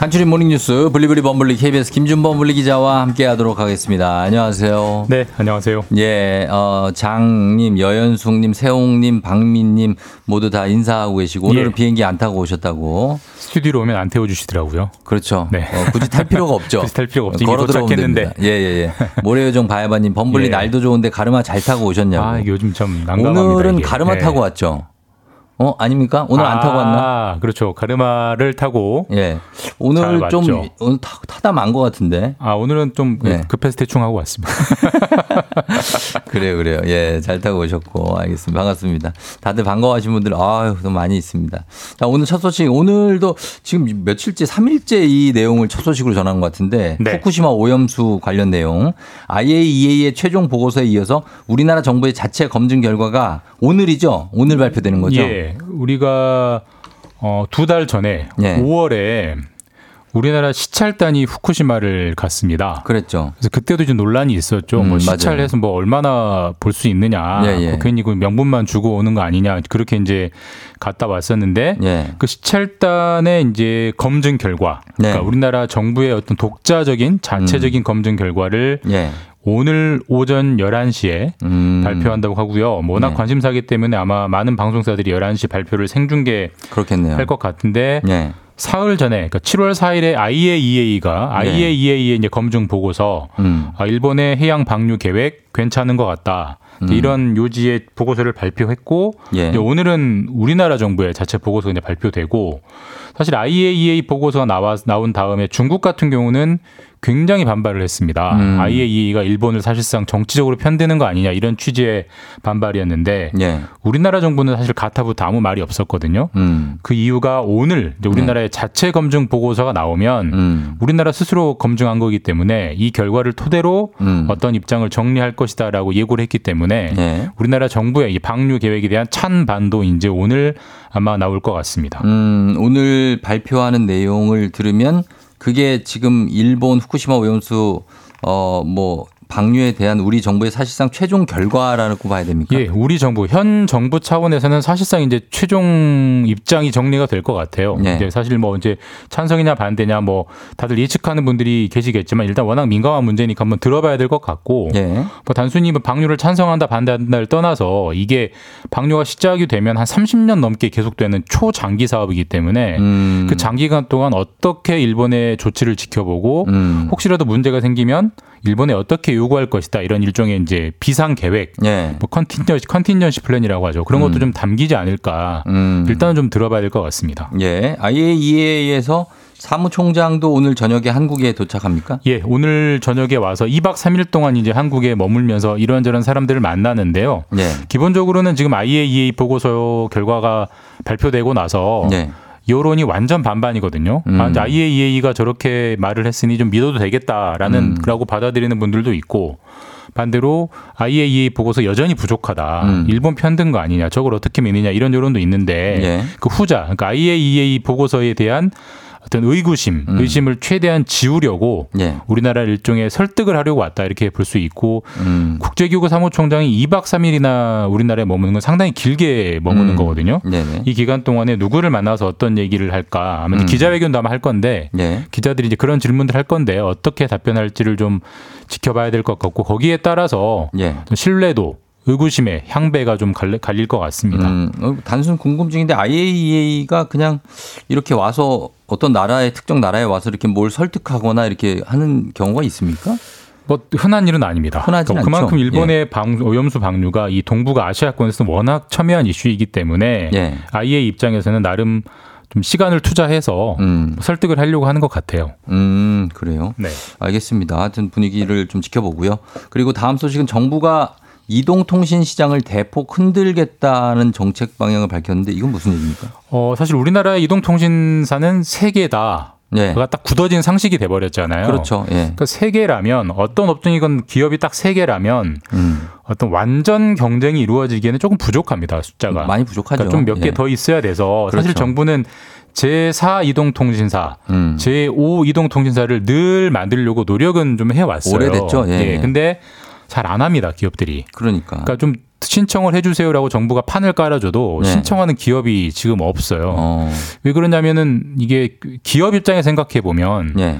[SPEAKER 1] 간추린 모닝뉴스 블리블리 범블리 KBS 김준범 블리 기자와 함께하도록 하겠습니다. 안녕하세요.
[SPEAKER 12] 네, 안녕하세요.
[SPEAKER 1] 예, 어, 장님, 여연숙님, 세홍님, 박민님 모두 다 인사하고 계시고 오늘은
[SPEAKER 12] 예.
[SPEAKER 1] 비행기 안 타고 오셨다고.
[SPEAKER 12] 스튜디오로 오면 안 태워주시더라고요.
[SPEAKER 1] 그렇죠.
[SPEAKER 12] 네.
[SPEAKER 1] 어, 굳이 탈 필요가 없죠.
[SPEAKER 12] 굳이 탈 필요가 없죠.
[SPEAKER 1] 걸어 들어오면. 됩니다. 예, 예, 예. 모래요정 바야바님, 범블리
[SPEAKER 12] 예.
[SPEAKER 1] 날도 좋은데 가르마 잘 타고 오셨냐고.
[SPEAKER 12] 아, 이게 요즘 좀 난감합니다.
[SPEAKER 1] 오늘은
[SPEAKER 12] 이게.
[SPEAKER 1] 가르마
[SPEAKER 12] 네.
[SPEAKER 1] 타고 왔죠. 어, 아닙니까? 오늘 안 타고 왔나?
[SPEAKER 12] 아, 그렇죠. 가르마를 타고.
[SPEAKER 1] 예.
[SPEAKER 12] 잘
[SPEAKER 1] 오늘 좀. 오늘 타, 타다 만 것 같은데.
[SPEAKER 12] 아, 오늘은 좀
[SPEAKER 1] 네.
[SPEAKER 12] 급해서 대충 하고 왔습니다.
[SPEAKER 1] 그래요, 그래요. 예, 잘 타고 오셨고, 알겠습니다. 반갑습니다. 다들 반가워하신 분들, 아유, 너무 많이 있습니다. 자, 오늘 첫 소식, 오늘도 지금 며칠째, 3일째 이 내용을 첫 소식으로 전한 것 같은데,
[SPEAKER 12] 네.
[SPEAKER 1] 후쿠시마 오염수 관련 내용, IAEA의 최종 보고서에 이어서 우리나라 정부의 자체 검증 결과가 오늘이죠? 오늘 발표되는 거죠?
[SPEAKER 12] 예. 우리가 어, 두 달 전에
[SPEAKER 1] 예.
[SPEAKER 12] 5월에 우리나라 시찰단이 후쿠시마를 갔습니다.
[SPEAKER 1] 그랬죠.
[SPEAKER 12] 그래서 그때도 좀 논란이 있었죠.
[SPEAKER 1] 음,
[SPEAKER 12] 뭐. 시찰해서 뭐 얼마나 볼 수 있느냐.
[SPEAKER 1] 예, 예.
[SPEAKER 12] 뭐 괜히 그 명분만 주고 오는 거 아니냐. 그렇게 이제 갔다 왔었는데
[SPEAKER 1] 예.
[SPEAKER 12] 그 시찰단의 이제 검증 결과,
[SPEAKER 1] 네.
[SPEAKER 12] 그러니까 우리나라 정부의 어떤 독자적인 자체적인 검증 결과를
[SPEAKER 1] 예.
[SPEAKER 12] 오늘 오전 11시에
[SPEAKER 1] 음.
[SPEAKER 12] 발표한다고 하고요. 뭐 워낙
[SPEAKER 1] 네.
[SPEAKER 12] 관심사기 때문에 아마 많은 방송사들이 11시 발표를 생중계
[SPEAKER 1] 그렇겠네요.
[SPEAKER 12] 할것 같은데
[SPEAKER 1] 예.
[SPEAKER 12] 사흘 전에 그러니까 7월 4일에 IAEA가
[SPEAKER 1] 네.
[SPEAKER 12] IAEA의 이제 검증 보고서
[SPEAKER 1] 음.
[SPEAKER 12] 아, 일본의 해양 방류 계획 괜찮은 것 같다.
[SPEAKER 1] 음.
[SPEAKER 12] 이런 요지의 보고서를 발표했고
[SPEAKER 1] 예.
[SPEAKER 12] 오늘은 우리나라 정부의 자체 보고서가 이제 발표되고 사실 IAEA 보고서가 나와 나온 다음에 중국 같은 경우는 굉장히 반발을 했습니다.
[SPEAKER 1] 음.
[SPEAKER 12] IAEA가 일본을 사실상 정치적으로 편드는 거 아니냐 이런 취지의 반발이었는데
[SPEAKER 1] 예.
[SPEAKER 12] 우리나라 정부는 사실 가타부터 아무 말이 없었거든요.
[SPEAKER 1] 음.
[SPEAKER 12] 그 이유가 오늘 우리나라의 자체 검증 보고서가 나오면
[SPEAKER 1] 음.
[SPEAKER 12] 우리나라 스스로 검증한 거기 때문에 이 결과를 토대로
[SPEAKER 1] 음.
[SPEAKER 12] 어떤 입장을 정리할 것이다라고 예고를 했기 때문에
[SPEAKER 1] 예.
[SPEAKER 12] 우리나라 정부의 이 방류 계획에 대한 찬반도 이제 오늘 아마 나올 것 같습니다.
[SPEAKER 1] 음, 오늘 발표하는 내용을 들으면 그게 지금 일본 후쿠시마 오염수 어뭐 방류에 대한 우리 정부의 사실상 최종 결과라고 봐야 됩니까?
[SPEAKER 12] 예, 우리 정부 현 정부 차원에서는 사실상 이제 최종 입장이 정리가 될 것 같아요.
[SPEAKER 1] 네.
[SPEAKER 12] 이제 사실 뭐 이제 찬성이냐 반대냐 뭐 다들 예측하는 분들이 계시겠지만 일단 워낙 민감한 문제니까 한번 들어봐야 될 것 같고
[SPEAKER 1] 예.
[SPEAKER 12] 뭐 단순히 뭐 방류를 찬성한다 반대한다를 떠나서 이게 방류가 시작이 되면 한 30년 넘게 계속되는 초장기 사업이기 때문에
[SPEAKER 1] 음.
[SPEAKER 12] 그 장기간 동안 어떻게 일본의 조치를 지켜보고
[SPEAKER 1] 음.
[SPEAKER 12] 혹시라도 문제가 생기면 일본에 어떻게 요구할 것이다 이런 일종의 이제 비상 계획
[SPEAKER 1] 예.
[SPEAKER 12] 뭐 contingency contingency plan이라고 하죠. 그런 것도
[SPEAKER 1] 음.
[SPEAKER 12] 좀 담기지 않을까.
[SPEAKER 1] 음.
[SPEAKER 12] 일단은 좀 들어봐야 될 것 같습니다.
[SPEAKER 1] 예. IAEA에서 사무총장도 오늘 저녁에 한국에 도착합니까?
[SPEAKER 12] 예, 오늘 저녁에 와서 2박 3일 동안 이제 한국에 머물면서 이런저런 사람들을 만나는데요.
[SPEAKER 1] 예.
[SPEAKER 12] 기본적으로는 지금 IAEA 보고서 결과가 발표되고 나서
[SPEAKER 1] 예.
[SPEAKER 12] 여론이 완전 반반이거든요.
[SPEAKER 1] 음.
[SPEAKER 12] 아, 이제 IAEA가 저렇게 말을 했으니 좀 믿어도 되겠다라는
[SPEAKER 1] 음.
[SPEAKER 12] 라고 받아들이는 분들도 있고 반대로 IAEA 보고서 여전히 부족하다.
[SPEAKER 1] 음.
[SPEAKER 12] 일본 편든 거 아니냐. 저걸 어떻게 믿느냐 이런 여론도 있는데
[SPEAKER 1] 예.
[SPEAKER 12] 그 후자 그러니까 IAEA 보고서에 대한 어떤 의구심,
[SPEAKER 1] 음.
[SPEAKER 12] 의심을 최대한 지우려고
[SPEAKER 1] 예.
[SPEAKER 12] 우리나라 일종의 설득을 하려고 왔다 이렇게 볼 수 있고
[SPEAKER 1] 음.
[SPEAKER 12] 국제기구 사무총장이 2박 3일이나 우리나라에 머무는 건 상당히 길게 머무는
[SPEAKER 1] 음.
[SPEAKER 12] 거거든요.
[SPEAKER 1] 네네.
[SPEAKER 12] 이 기간 동안에 누구를 만나서 어떤 얘기를 할까? 아마
[SPEAKER 1] 음.
[SPEAKER 12] 기자회견도 아마 할 건데
[SPEAKER 1] 예.
[SPEAKER 12] 기자들이 이제 그런 질문들 할 건데 어떻게 답변할지를 좀 지켜봐야 될 것 같고 거기에 따라서
[SPEAKER 1] 예.
[SPEAKER 12] 좀 신뢰도, 의구심의 향배가 좀 갈릴, 것 같습니다.
[SPEAKER 1] 음, 어, 단순 궁금증인데 IAEA가 그냥 이렇게 와서 어떤 나라의 특정 나라에 와서 이렇게 뭘 설득하거나 이렇게 하는 경우가 있습니까?
[SPEAKER 12] 뭐 흔한 일은 아닙니다.
[SPEAKER 1] 흔하진
[SPEAKER 12] 그러니까 그만큼
[SPEAKER 1] 않죠. 예.
[SPEAKER 12] 일본의 방, 오염수 방류가 이 동북아 아시아권에서 워낙 첨예한 이슈이기 때문에
[SPEAKER 1] 예.
[SPEAKER 12] IA 입장에서는 나름 좀 시간을 투자해서
[SPEAKER 1] 음.
[SPEAKER 12] 설득을 하려고 하는 것 같아요.
[SPEAKER 1] 음, 그래요.
[SPEAKER 12] 네.
[SPEAKER 1] 알겠습니다. 하여튼 분위기를 좀 지켜보고요. 그리고 다음 소식은 정부가 이동통신 시장을 대폭 흔들겠다는 정책 방향을 밝혔는데 이건 무슨 얘기입니까?
[SPEAKER 12] 어, 사실 우리나라의 이동통신사는 세 개다
[SPEAKER 1] 네.
[SPEAKER 12] 그가 딱 굳어진 상식이 돼 버렸잖아요.
[SPEAKER 1] 그렇죠. 예.
[SPEAKER 12] 그러니까 세 개라면 어떤 업종이건 기업이 딱 세 개라면
[SPEAKER 1] 음.
[SPEAKER 12] 어떤 완전 경쟁이 이루어지기에는 조금 부족합니다 숫자가
[SPEAKER 1] 많이 부족하죠.
[SPEAKER 12] 좀몇개
[SPEAKER 1] 예.
[SPEAKER 12] 더 있어야 돼서 사실
[SPEAKER 1] 그렇죠.
[SPEAKER 12] 정부는 제4 이동통신사,
[SPEAKER 1] 음.
[SPEAKER 12] 제5 이동통신사를 늘 만들려고 노력은 좀 해왔어요.
[SPEAKER 1] 오래됐죠. 예, 예.
[SPEAKER 12] 근데 잘 안 합니다 기업들이.
[SPEAKER 1] 그러니까.
[SPEAKER 12] 그러니까 좀 신청을 해주세요라고 정부가 판을 깔아줘도
[SPEAKER 1] 네.
[SPEAKER 12] 신청하는 기업이 지금 없어요.
[SPEAKER 1] 어.
[SPEAKER 12] 왜 그러냐면은 이게 기업 입장에 생각해 보면
[SPEAKER 1] 예.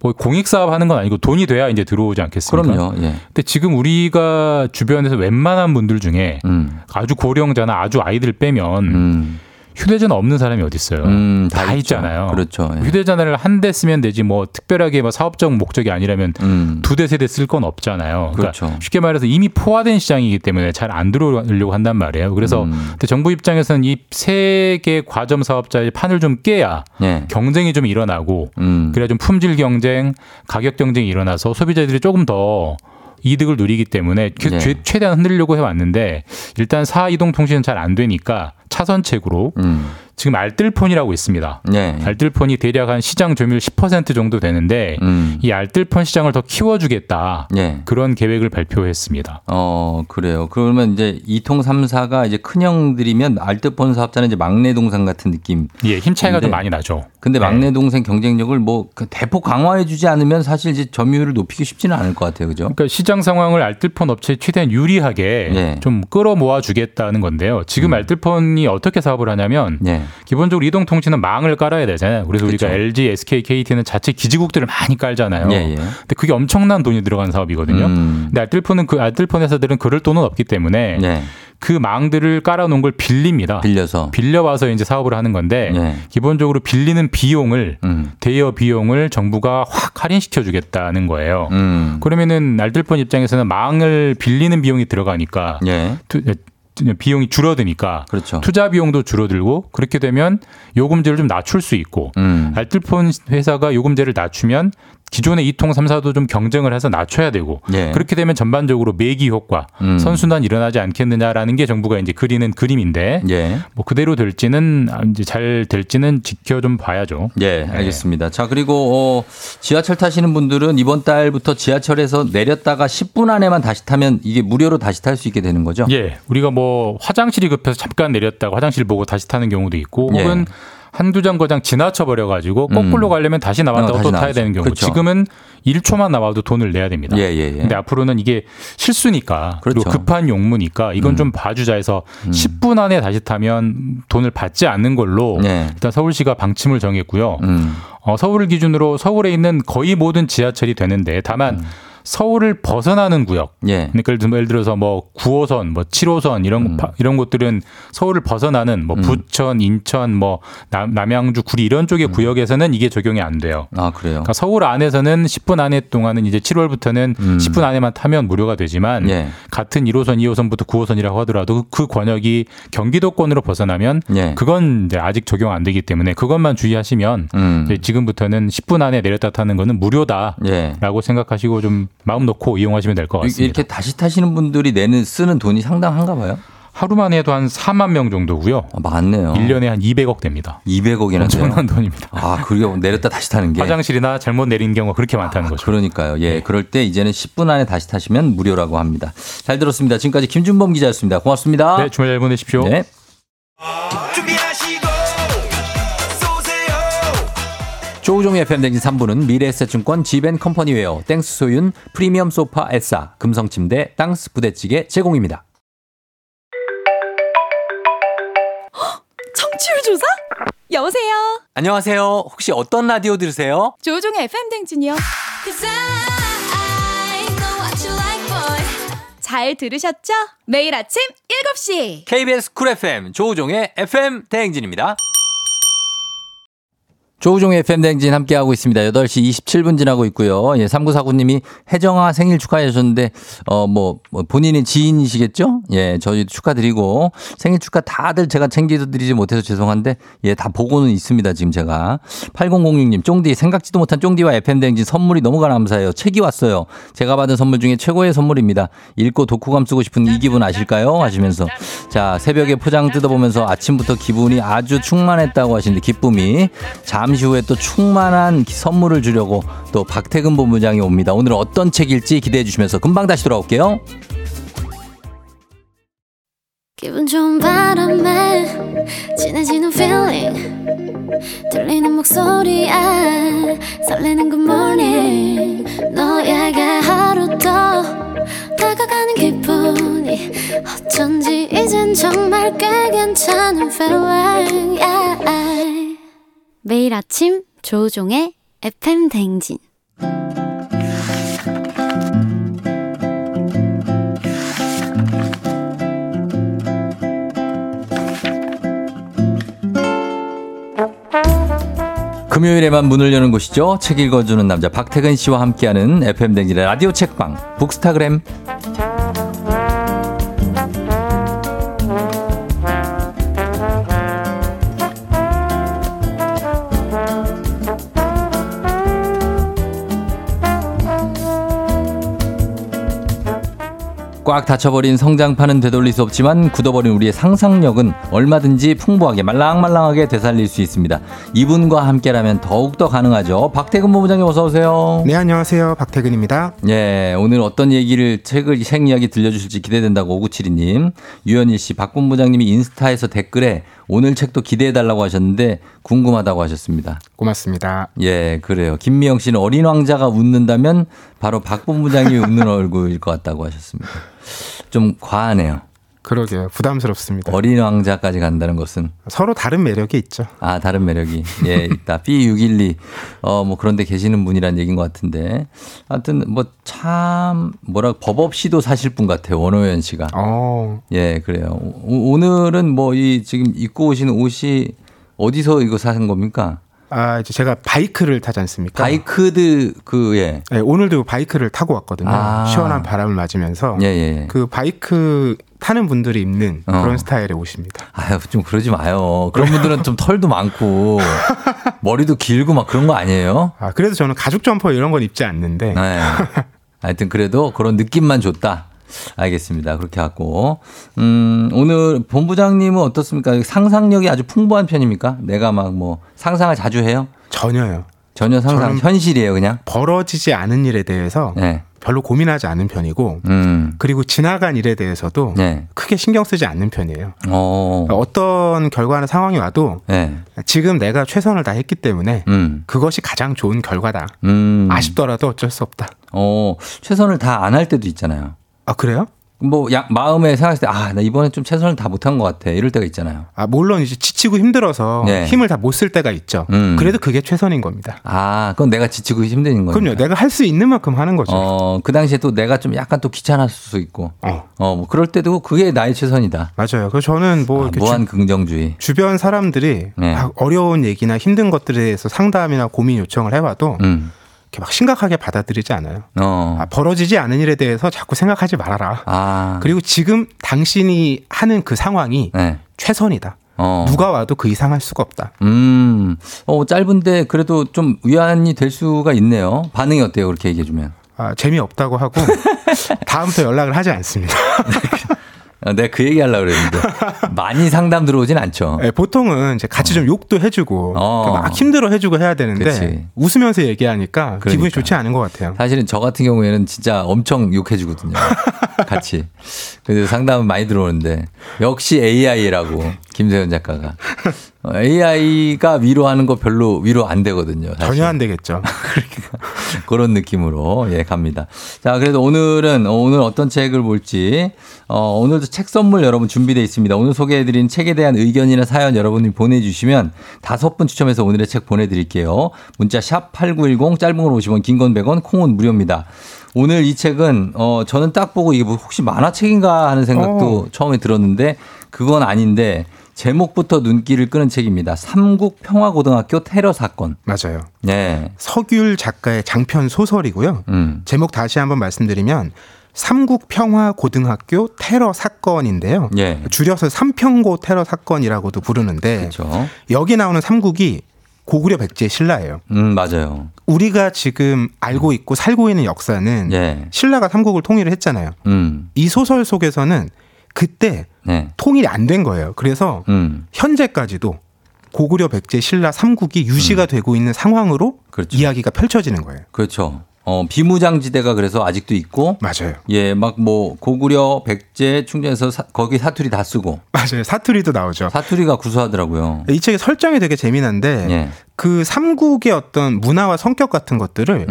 [SPEAKER 12] 뭐 공익 사업 하는 건 아니고 돈이 돼야 이제 들어오지 않겠습니까?
[SPEAKER 1] 그럼요. 예.
[SPEAKER 12] 근데 지금 우리가 주변에서 웬만한 분들 중에
[SPEAKER 1] 음.
[SPEAKER 12] 아주 고령자나 아주 아이들 빼면
[SPEAKER 1] 음.
[SPEAKER 12] 휴대전화 없는 사람이 어디 있어요?
[SPEAKER 1] 음,
[SPEAKER 12] 다,
[SPEAKER 1] 다.
[SPEAKER 12] 있잖아요.
[SPEAKER 1] 그렇죠. 예.
[SPEAKER 12] 휴대전화를 한 대 쓰면 되지 뭐 특별하게 뭐 사업적 목적이 아니라면
[SPEAKER 1] 음.
[SPEAKER 12] 두대 세 대 쓸 건 없잖아요. 그러니까
[SPEAKER 1] 그렇죠.
[SPEAKER 12] 쉽게 말해서 이미 포화된 시장이기 때문에 잘 안 들어오려고 한단 말이에요. 그래서
[SPEAKER 1] 음.
[SPEAKER 12] 정부 입장에서는 이 세 개 과점 사업자의 판을 좀 깨야
[SPEAKER 1] 예.
[SPEAKER 12] 경쟁이 좀 일어나고
[SPEAKER 1] 음.
[SPEAKER 12] 그래야 좀 품질 경쟁, 가격 경쟁이 일어나서 소비자들이 조금 더 이득을 누리기 때문에 그
[SPEAKER 1] 네.
[SPEAKER 12] 최- 최대한 흔들려고 해왔는데 일단 사이동 통신은 잘 안 되니까 차선책으로
[SPEAKER 1] 음.
[SPEAKER 12] 지금 알뜰폰이라고 있습니다.
[SPEAKER 1] 예.
[SPEAKER 12] 알뜰폰이 대략 한 시장 점유율 10% 정도 되는데
[SPEAKER 1] 음.
[SPEAKER 12] 이 알뜰폰 시장을 더 키워주겠다
[SPEAKER 1] 예.
[SPEAKER 12] 그런 계획을 발표했습니다.
[SPEAKER 1] 어, 그래요. 그러면 이제 이통 삼사가 이제 큰형들이면 알뜰폰 사업자는 이제 막내 동생 같은 느낌.
[SPEAKER 12] 예, 힘 차이가 좀 많이 나죠.
[SPEAKER 1] 근데
[SPEAKER 12] 네.
[SPEAKER 1] 막내 동생 경쟁력을 뭐그 대폭 강화해 주지 않으면 사실 이제 점유율을 높이기 쉽지는 않을 것 같아요. 그죠?
[SPEAKER 12] 그러니까 시장 상황을 알뜰폰 업체에 최대한 유리하게
[SPEAKER 1] 예.
[SPEAKER 12] 좀 끌어모아 주겠다는 건데요. 지금 알뜰폰이 어떻게 사업을 하냐면
[SPEAKER 1] 예.
[SPEAKER 12] 기본적으로 이동 통신은 망을 깔아야 되잖아요. 그래서 우리가
[SPEAKER 1] 그쵸.
[SPEAKER 12] LG, SK, KT는 자체 기지국들을 많이 깔잖아요.
[SPEAKER 1] 예, 예.
[SPEAKER 12] 근데 그게 엄청난 돈이 들어가는 사업이거든요.
[SPEAKER 1] 음.
[SPEAKER 12] 근데 알뜰폰은 그 알뜰폰 회사들은 그럴 돈은 없기 때문에
[SPEAKER 1] 예.
[SPEAKER 12] 그 망들을 깔아놓은 걸 빌립니다.
[SPEAKER 1] 빌려서.
[SPEAKER 12] 빌려와서 이제 사업을 하는 건데
[SPEAKER 1] 예.
[SPEAKER 12] 기본적으로 빌리는 비용을
[SPEAKER 1] 음.
[SPEAKER 12] 대여 비용을 정부가 확 할인시켜 주겠다는 거예요.
[SPEAKER 1] 음.
[SPEAKER 12] 그러면은 알뜰폰 입장에서는 망을 빌리는 비용이 들어가니까
[SPEAKER 1] 예.
[SPEAKER 12] 투- 비용이 줄어드니까
[SPEAKER 1] 그렇죠.
[SPEAKER 12] 투자 비용도 줄어들고 그렇게 되면 요금제를 좀 낮출 수 있고
[SPEAKER 1] 음.
[SPEAKER 12] 알뜰폰 회사가 요금제를 낮추면 기존의 이통 삼사도 좀 경쟁을 해서 낮춰야 되고
[SPEAKER 1] 예.
[SPEAKER 12] 그렇게 되면 전반적으로 매기 효과,
[SPEAKER 1] 음.
[SPEAKER 12] 선순환 일어나지 않겠느냐라는 게 정부가 이제 그리는 그림인데
[SPEAKER 1] 예.
[SPEAKER 12] 뭐 그대로 될지는 아, 이제 잘 될지는 지켜 좀 봐야죠.
[SPEAKER 1] 예, 알겠습니다. 자, 그리고 어, 지하철 타시는 분들은 이번 달부터 지하철에서 내렸다가 10분 안에만 다시 타면 이게 무료로 다시 탈 수 있게 되는 거죠?
[SPEAKER 12] 예, 우리가 뭐 화장실이 급해서 잠깐 내렸다가 화장실 보고 다시 타는 경우도 있고
[SPEAKER 1] 예.
[SPEAKER 12] 혹은 한두 정거장 지나쳐 버려 가지고 거꾸로 가려면 다시 나왔다가
[SPEAKER 1] 어,
[SPEAKER 12] 또 타야. 되는 경우.
[SPEAKER 1] 그렇죠.
[SPEAKER 12] 지금은 1초만 나와도 돈을 내야 됩니다.
[SPEAKER 1] 예, 예, 예.
[SPEAKER 12] 근데 앞으로는 이게 실수니까 그리고
[SPEAKER 1] 그렇죠.
[SPEAKER 12] 급한 용무니까 이건 좀 봐주자 해서 10분 안에 다시 타면 돈을 받지 않는 걸로
[SPEAKER 1] 예.
[SPEAKER 12] 일단 서울시가 방침을 정했고요.
[SPEAKER 1] 음.
[SPEAKER 12] 어, 서울을 기준으로 서울에 있는 거의 모든 지하철이 되는데 다만 서울을 벗어나는 구역.
[SPEAKER 1] 예.
[SPEAKER 12] 그러니까 예를 들어서 뭐 9호선, 뭐 7호선 이런
[SPEAKER 1] 음.
[SPEAKER 12] 파- 이런 곳들은 서울을 벗어나는 뭐 부천, 인천, 뭐 남, 남양주, 구리 이런 쪽의 구역에서는 이게 적용이 안 돼요.
[SPEAKER 1] 아, 그래요?
[SPEAKER 12] 그러니까 서울 안에서는 10분 안에 동안은 이제 7월부터는 10분 안에만 타면 무료가 되지만
[SPEAKER 1] 음. 예.
[SPEAKER 12] 같은 1호선, 2호선부터 9호선이라고 하더라도 그 권역이 경기도권으로 벗어나면
[SPEAKER 1] 예.
[SPEAKER 12] 그건 이제 아직 적용 안 되기 때문에 그것만 주의하시면
[SPEAKER 1] 음.
[SPEAKER 12] 지금부터는 10분 안에 내렸다 타는 거는 무료다라고
[SPEAKER 1] 예.
[SPEAKER 12] 생각하시고 좀 마음 놓고 이용하시면 될 것 같습니다.
[SPEAKER 1] 이렇게 다시 타시는 분들이 내는 쓰는 돈이 상당한가 봐요?
[SPEAKER 12] 하루만 해도 한 4만 명 정도고요.
[SPEAKER 1] 아, 많네요.
[SPEAKER 12] 1년에 한 200억 됩니다.
[SPEAKER 1] 200억이나
[SPEAKER 12] 엄청난 돈입니다.
[SPEAKER 1] 아, 그게 내렸다 다시 타는 게.
[SPEAKER 12] 화장실이나 잘못 내린 경우가 그렇게 많다는 거죠.
[SPEAKER 1] 그러니까요. 예. 그럴 때 이제는 10분 안에 다시 타시면 무료라고 합니다. 잘 들었습니다. 지금까지 김준범 기자였습니다. 고맙습니다.
[SPEAKER 12] 네, 주말 잘 보내십시오.
[SPEAKER 1] 네. 조우종의 FM댕진 3부는 미래에셋증권 지벤컴퍼니웨어, 땡스 소윤, 프리미엄 소파 에싸, 금성침대, 땅스 부대찌개 제공입니다.
[SPEAKER 2] 청취율 조사? 여보세요.
[SPEAKER 1] 안녕하세요. 혹시 어떤 라디오 들으세요?
[SPEAKER 2] 조종의 FM 댕진이요.
[SPEAKER 8] Cause I know what you like, boy.
[SPEAKER 2] 잘 들으셨죠? 매일 아침 7시.
[SPEAKER 1] KBS 쿨 FM 조우종의 FM 대행진입니다. 조우종의 FM 대행진 함께하고 있습니다. 8시 27분 지나고 있고요. 예, 3949님이 혜정아 생일 축하해 주셨는데, 어, 뭐, 뭐 본인이 지인이시겠죠? 예, 저희 축하드리고, 생일 축하 다들 제가 챙겨드리지 못해서 죄송한데, 예, 다 보고는 있습니다. 지금 제가. 8006님, 쫑디, 생각지도 못한 쫑디와 FM 대행진 선물이 너무 감사해요. 책이 왔어요. 제가 받은 선물 중에 최고의 선물입니다. 읽고 독후감 쓰고 싶은 이 기분 아실까요? 하시면서. 자, 새벽에 포장 뜯어보면서 아침부터 기분이 아주 충만했다고 하시는데, 기쁨이. 잠 잠시 후에 또 충만한 선물을 주려고 또 박태근 본부장이 옵니다. 오늘 어떤 책일지 기대해 주시면서 금방 다시 돌아올게요.
[SPEAKER 8] 기분 좋은 바람에 진해지는 feeling 들리는 목소리에 설레는 good morning 너에게 하루 더 다가가는 기분이 어쩐지 이젠 정말 꽤 괜찮은 feeling yeah. 매일 아침 조종의 FM 댕진
[SPEAKER 1] 금요일에만 문을 여는 곳이죠. 책 읽어주는 남자 박태근 씨와 함께하는 FM 댕진의 라디오 책방 북스타그램. 꽉 닫혀버린 성장판은 되돌릴 수 없지만 굳어버린 우리의 상상력은 얼마든지 풍부하게 말랑말랑하게 되살릴 수 있습니다. 이분과 함께라면 더욱더 가능하죠. 박태근 본부장님 어서 오세요.
[SPEAKER 13] 네, 안녕하세요. 박태근입니다.
[SPEAKER 1] 예, 오늘 어떤 얘기를 책을 책 이야기 들려주실지 기대된다고 5972님, 유현일 씨, 박 본부장님이 인스타에서 댓글에 오늘 책도 기대해 달라고 하셨는데 궁금하다고 하셨습니다.
[SPEAKER 13] 고맙습니다.
[SPEAKER 1] 예, 그래요. 김미영 씨는 어린 왕자가 웃는다면 바로 박 본부장님이 웃는 얼굴일 것 같다고 하셨습니다. 좀 과하네요.
[SPEAKER 13] 그러게요. 부담스럽습니다.
[SPEAKER 1] 어린 왕자까지 간다는 것은
[SPEAKER 13] 서로 다른 매력이 있죠.
[SPEAKER 1] 아, 다른 매력이. 예, 있다. B612. 어, 뭐 그런데 계시는 분이란 얘기인 것 같은데. 하여튼 뭐 참, 뭐라, 법 없이도 사실 분 같아요. 원호연 씨가.
[SPEAKER 13] 어.
[SPEAKER 1] 예, 그래요. 오, 오늘은 뭐 이 지금 입고 오신 옷이 어디서 이거 사신 겁니까?
[SPEAKER 13] 아, 이제 제가 바이크를 타지 않습니까?
[SPEAKER 1] 바이크드 그, 예.
[SPEAKER 13] 네, 오늘도 바이크를 타고 왔거든요.
[SPEAKER 1] 아.
[SPEAKER 13] 시원한 바람을 맞으면서.
[SPEAKER 1] 예, 예.
[SPEAKER 13] 그 바이크 타는 분들이 입는
[SPEAKER 1] 어.
[SPEAKER 13] 그런 스타일의 옷입니다.
[SPEAKER 1] 아유, 좀 그러지 마요. 그런 분들은 좀 털도 많고, 머리도 길고 막 그런 거 아니에요?
[SPEAKER 13] 아, 그래도 저는 가죽 점퍼 이런 건 입지 않는데.
[SPEAKER 1] 네. 하여튼 그래도 그런 느낌만 줬다. 알겠습니다. 그렇게 하고. 음, 오늘 본부장님은 어떻습니까? 상상력이 아주 풍부한 편입니까? 내가 막 뭐 상상을 자주 해요?
[SPEAKER 13] 전혀요.
[SPEAKER 1] 전혀 상상, 현실이에요, 그냥?
[SPEAKER 13] 벌어지지 않은 일에 대해서
[SPEAKER 1] 네.
[SPEAKER 13] 별로 고민하지 않은 편이고,
[SPEAKER 1] 음.
[SPEAKER 13] 그리고 지나간 일에 대해서도
[SPEAKER 1] 네.
[SPEAKER 13] 크게 신경 쓰지 않는 편이에요.
[SPEAKER 1] 어.
[SPEAKER 13] 어떤 결과나 상황이 와도
[SPEAKER 1] 네.
[SPEAKER 13] 지금 내가 최선을 다했기 때문에
[SPEAKER 1] 음.
[SPEAKER 13] 그것이 가장 좋은 결과다.
[SPEAKER 1] 음.
[SPEAKER 13] 아쉽더라도 어쩔 수 없다.
[SPEAKER 1] 어, 최선을 다 안 할 때도 있잖아요.
[SPEAKER 13] 아 그래요?
[SPEAKER 1] 뭐, 야, 마음에 생각했을 때, 아, 나 이번에 좀 최선을 다 못한 것 같아. 이럴 때가 있잖아요.
[SPEAKER 13] 아 물론 이제 지치고 힘들어서
[SPEAKER 1] 네.
[SPEAKER 13] 힘을 다 못 쓸 때가 있죠.
[SPEAKER 1] 음.
[SPEAKER 13] 그래도 그게 최선인 겁니다.
[SPEAKER 1] 아, 그건 내가 지치고 힘든 거예요.
[SPEAKER 13] 그럼요. 내가 할 수 있는 만큼 하는 거죠.
[SPEAKER 1] 어, 그 당시에 또 내가 좀 약간 또 귀찮았을 수 있고.
[SPEAKER 13] 어.
[SPEAKER 1] 어, 뭐 그럴 때도 그게 나의 최선이다.
[SPEAKER 13] 맞아요. 그래서 저는 뭐
[SPEAKER 1] 아,
[SPEAKER 13] 이렇게
[SPEAKER 1] 무한 긍정주의.
[SPEAKER 13] 주, 변 사람들이
[SPEAKER 1] 네.
[SPEAKER 13] 막 어려운 얘기나 힘든 것들에 대해서 상담이나 고민 요청을 해봐도
[SPEAKER 1] 음.
[SPEAKER 13] 이렇게 막 심각하게 받아들이지 않아요.
[SPEAKER 1] 어.
[SPEAKER 13] 아, 벌어지지 않은 일에 대해서 자꾸 생각하지 말아라.
[SPEAKER 1] 아.
[SPEAKER 13] 그리고 지금 당신이 하는 그 상황이
[SPEAKER 1] 네.
[SPEAKER 13] 최선이다.
[SPEAKER 1] 어.
[SPEAKER 13] 누가 와도 그 이상 할 수가 없다.
[SPEAKER 1] 음. 어, 짧은데 그래도 좀 위안이 될 수가 있네요. 반응이 어때요? 그렇게 얘기해주면.
[SPEAKER 13] 아, 재미없다고 하고 다음부터 연락을 하지 않습니다.
[SPEAKER 1] 아, 내가 그 얘기 하려고 그랬는데. 많이 상담 들어오진 않죠.
[SPEAKER 13] 네, 보통은 이제 같이 좀 욕도 해주고
[SPEAKER 1] 어.
[SPEAKER 13] 막 힘들어 해주고 해야 되는데
[SPEAKER 1] 그치.
[SPEAKER 13] 웃으면서 얘기하니까 기분이
[SPEAKER 1] 그러니까.
[SPEAKER 13] 좋지 않은 것 같아요.
[SPEAKER 1] 사실은 저 같은 경우에는 진짜 엄청 욕해주거든요. 같이. 그래서 상담은 많이 들어오는데 역시 AI라고 김세현 작가가 AI가 위로하는 거 별로 위로 안 되거든요. 사실.
[SPEAKER 13] 전혀 안 되겠죠.
[SPEAKER 1] 그런 느낌으로 예 갑니다. 자 그래도 오늘은 어, 오늘 어떤 책을 볼지 어, 오늘도 책 선물 여러분 준비되어 있습니다. 오늘 소개해드린 책에 대한 의견이나 사연 여러분이 보내주시면 다섯 분 추첨해서 오늘의 책 보내드릴게요. 문자 샵 #8910 짧은 걸 50원, 긴 건 100원, 콩은 무료입니다. 오늘 이 책은 어 저는 딱 보고 이게 뭐 혹시 만화책인가 하는 생각도
[SPEAKER 13] 어.
[SPEAKER 1] 처음에 들었는데 그건 아닌데 제목부터 눈길을 끄는 책입니다. 삼국 평화고등학교 테러 사건.
[SPEAKER 13] 맞아요.
[SPEAKER 1] 네.
[SPEAKER 13] 서귤 작가의 장편 소설이고요.
[SPEAKER 1] 음.
[SPEAKER 13] 제목 다시 한번 말씀드리면 삼국 평화 고등학교 테러 사건인데요.
[SPEAKER 1] 예.
[SPEAKER 13] 줄여서 삼평고 테러 사건이라고도 부르는데
[SPEAKER 1] 그렇죠.
[SPEAKER 13] 여기 나오는 삼국이 고구려 백제 신라예요.
[SPEAKER 1] 음, 맞아요.
[SPEAKER 13] 우리가 지금 알고 있고 살고 있는 역사는
[SPEAKER 1] 예.
[SPEAKER 13] 신라가 삼국을 통일을 했잖아요.
[SPEAKER 1] 음.
[SPEAKER 13] 이 소설 속에서는 그때
[SPEAKER 1] 네.
[SPEAKER 13] 통일이 안 된 거예요. 그래서
[SPEAKER 1] 음.
[SPEAKER 13] 현재까지도 고구려 백제 신라 삼국이 유지가 되고 있는 상황으로 이야기가 펼쳐지는 거예요.
[SPEAKER 1] 그렇죠. 어, 비무장지대가 그래서 아직도 있고.
[SPEAKER 13] 맞아요.
[SPEAKER 1] 예, 막 뭐 고구려, 백제, 충전에서 사- 거기 사투리 다 쓰고.
[SPEAKER 13] 맞아요. 사투리도 나오죠.
[SPEAKER 1] 사투리가 구수하더라고요.
[SPEAKER 13] 이 책의 설정이 되게 재미난데
[SPEAKER 1] 예.
[SPEAKER 13] 그 삼국의 어떤 문화와 성격 같은 것들을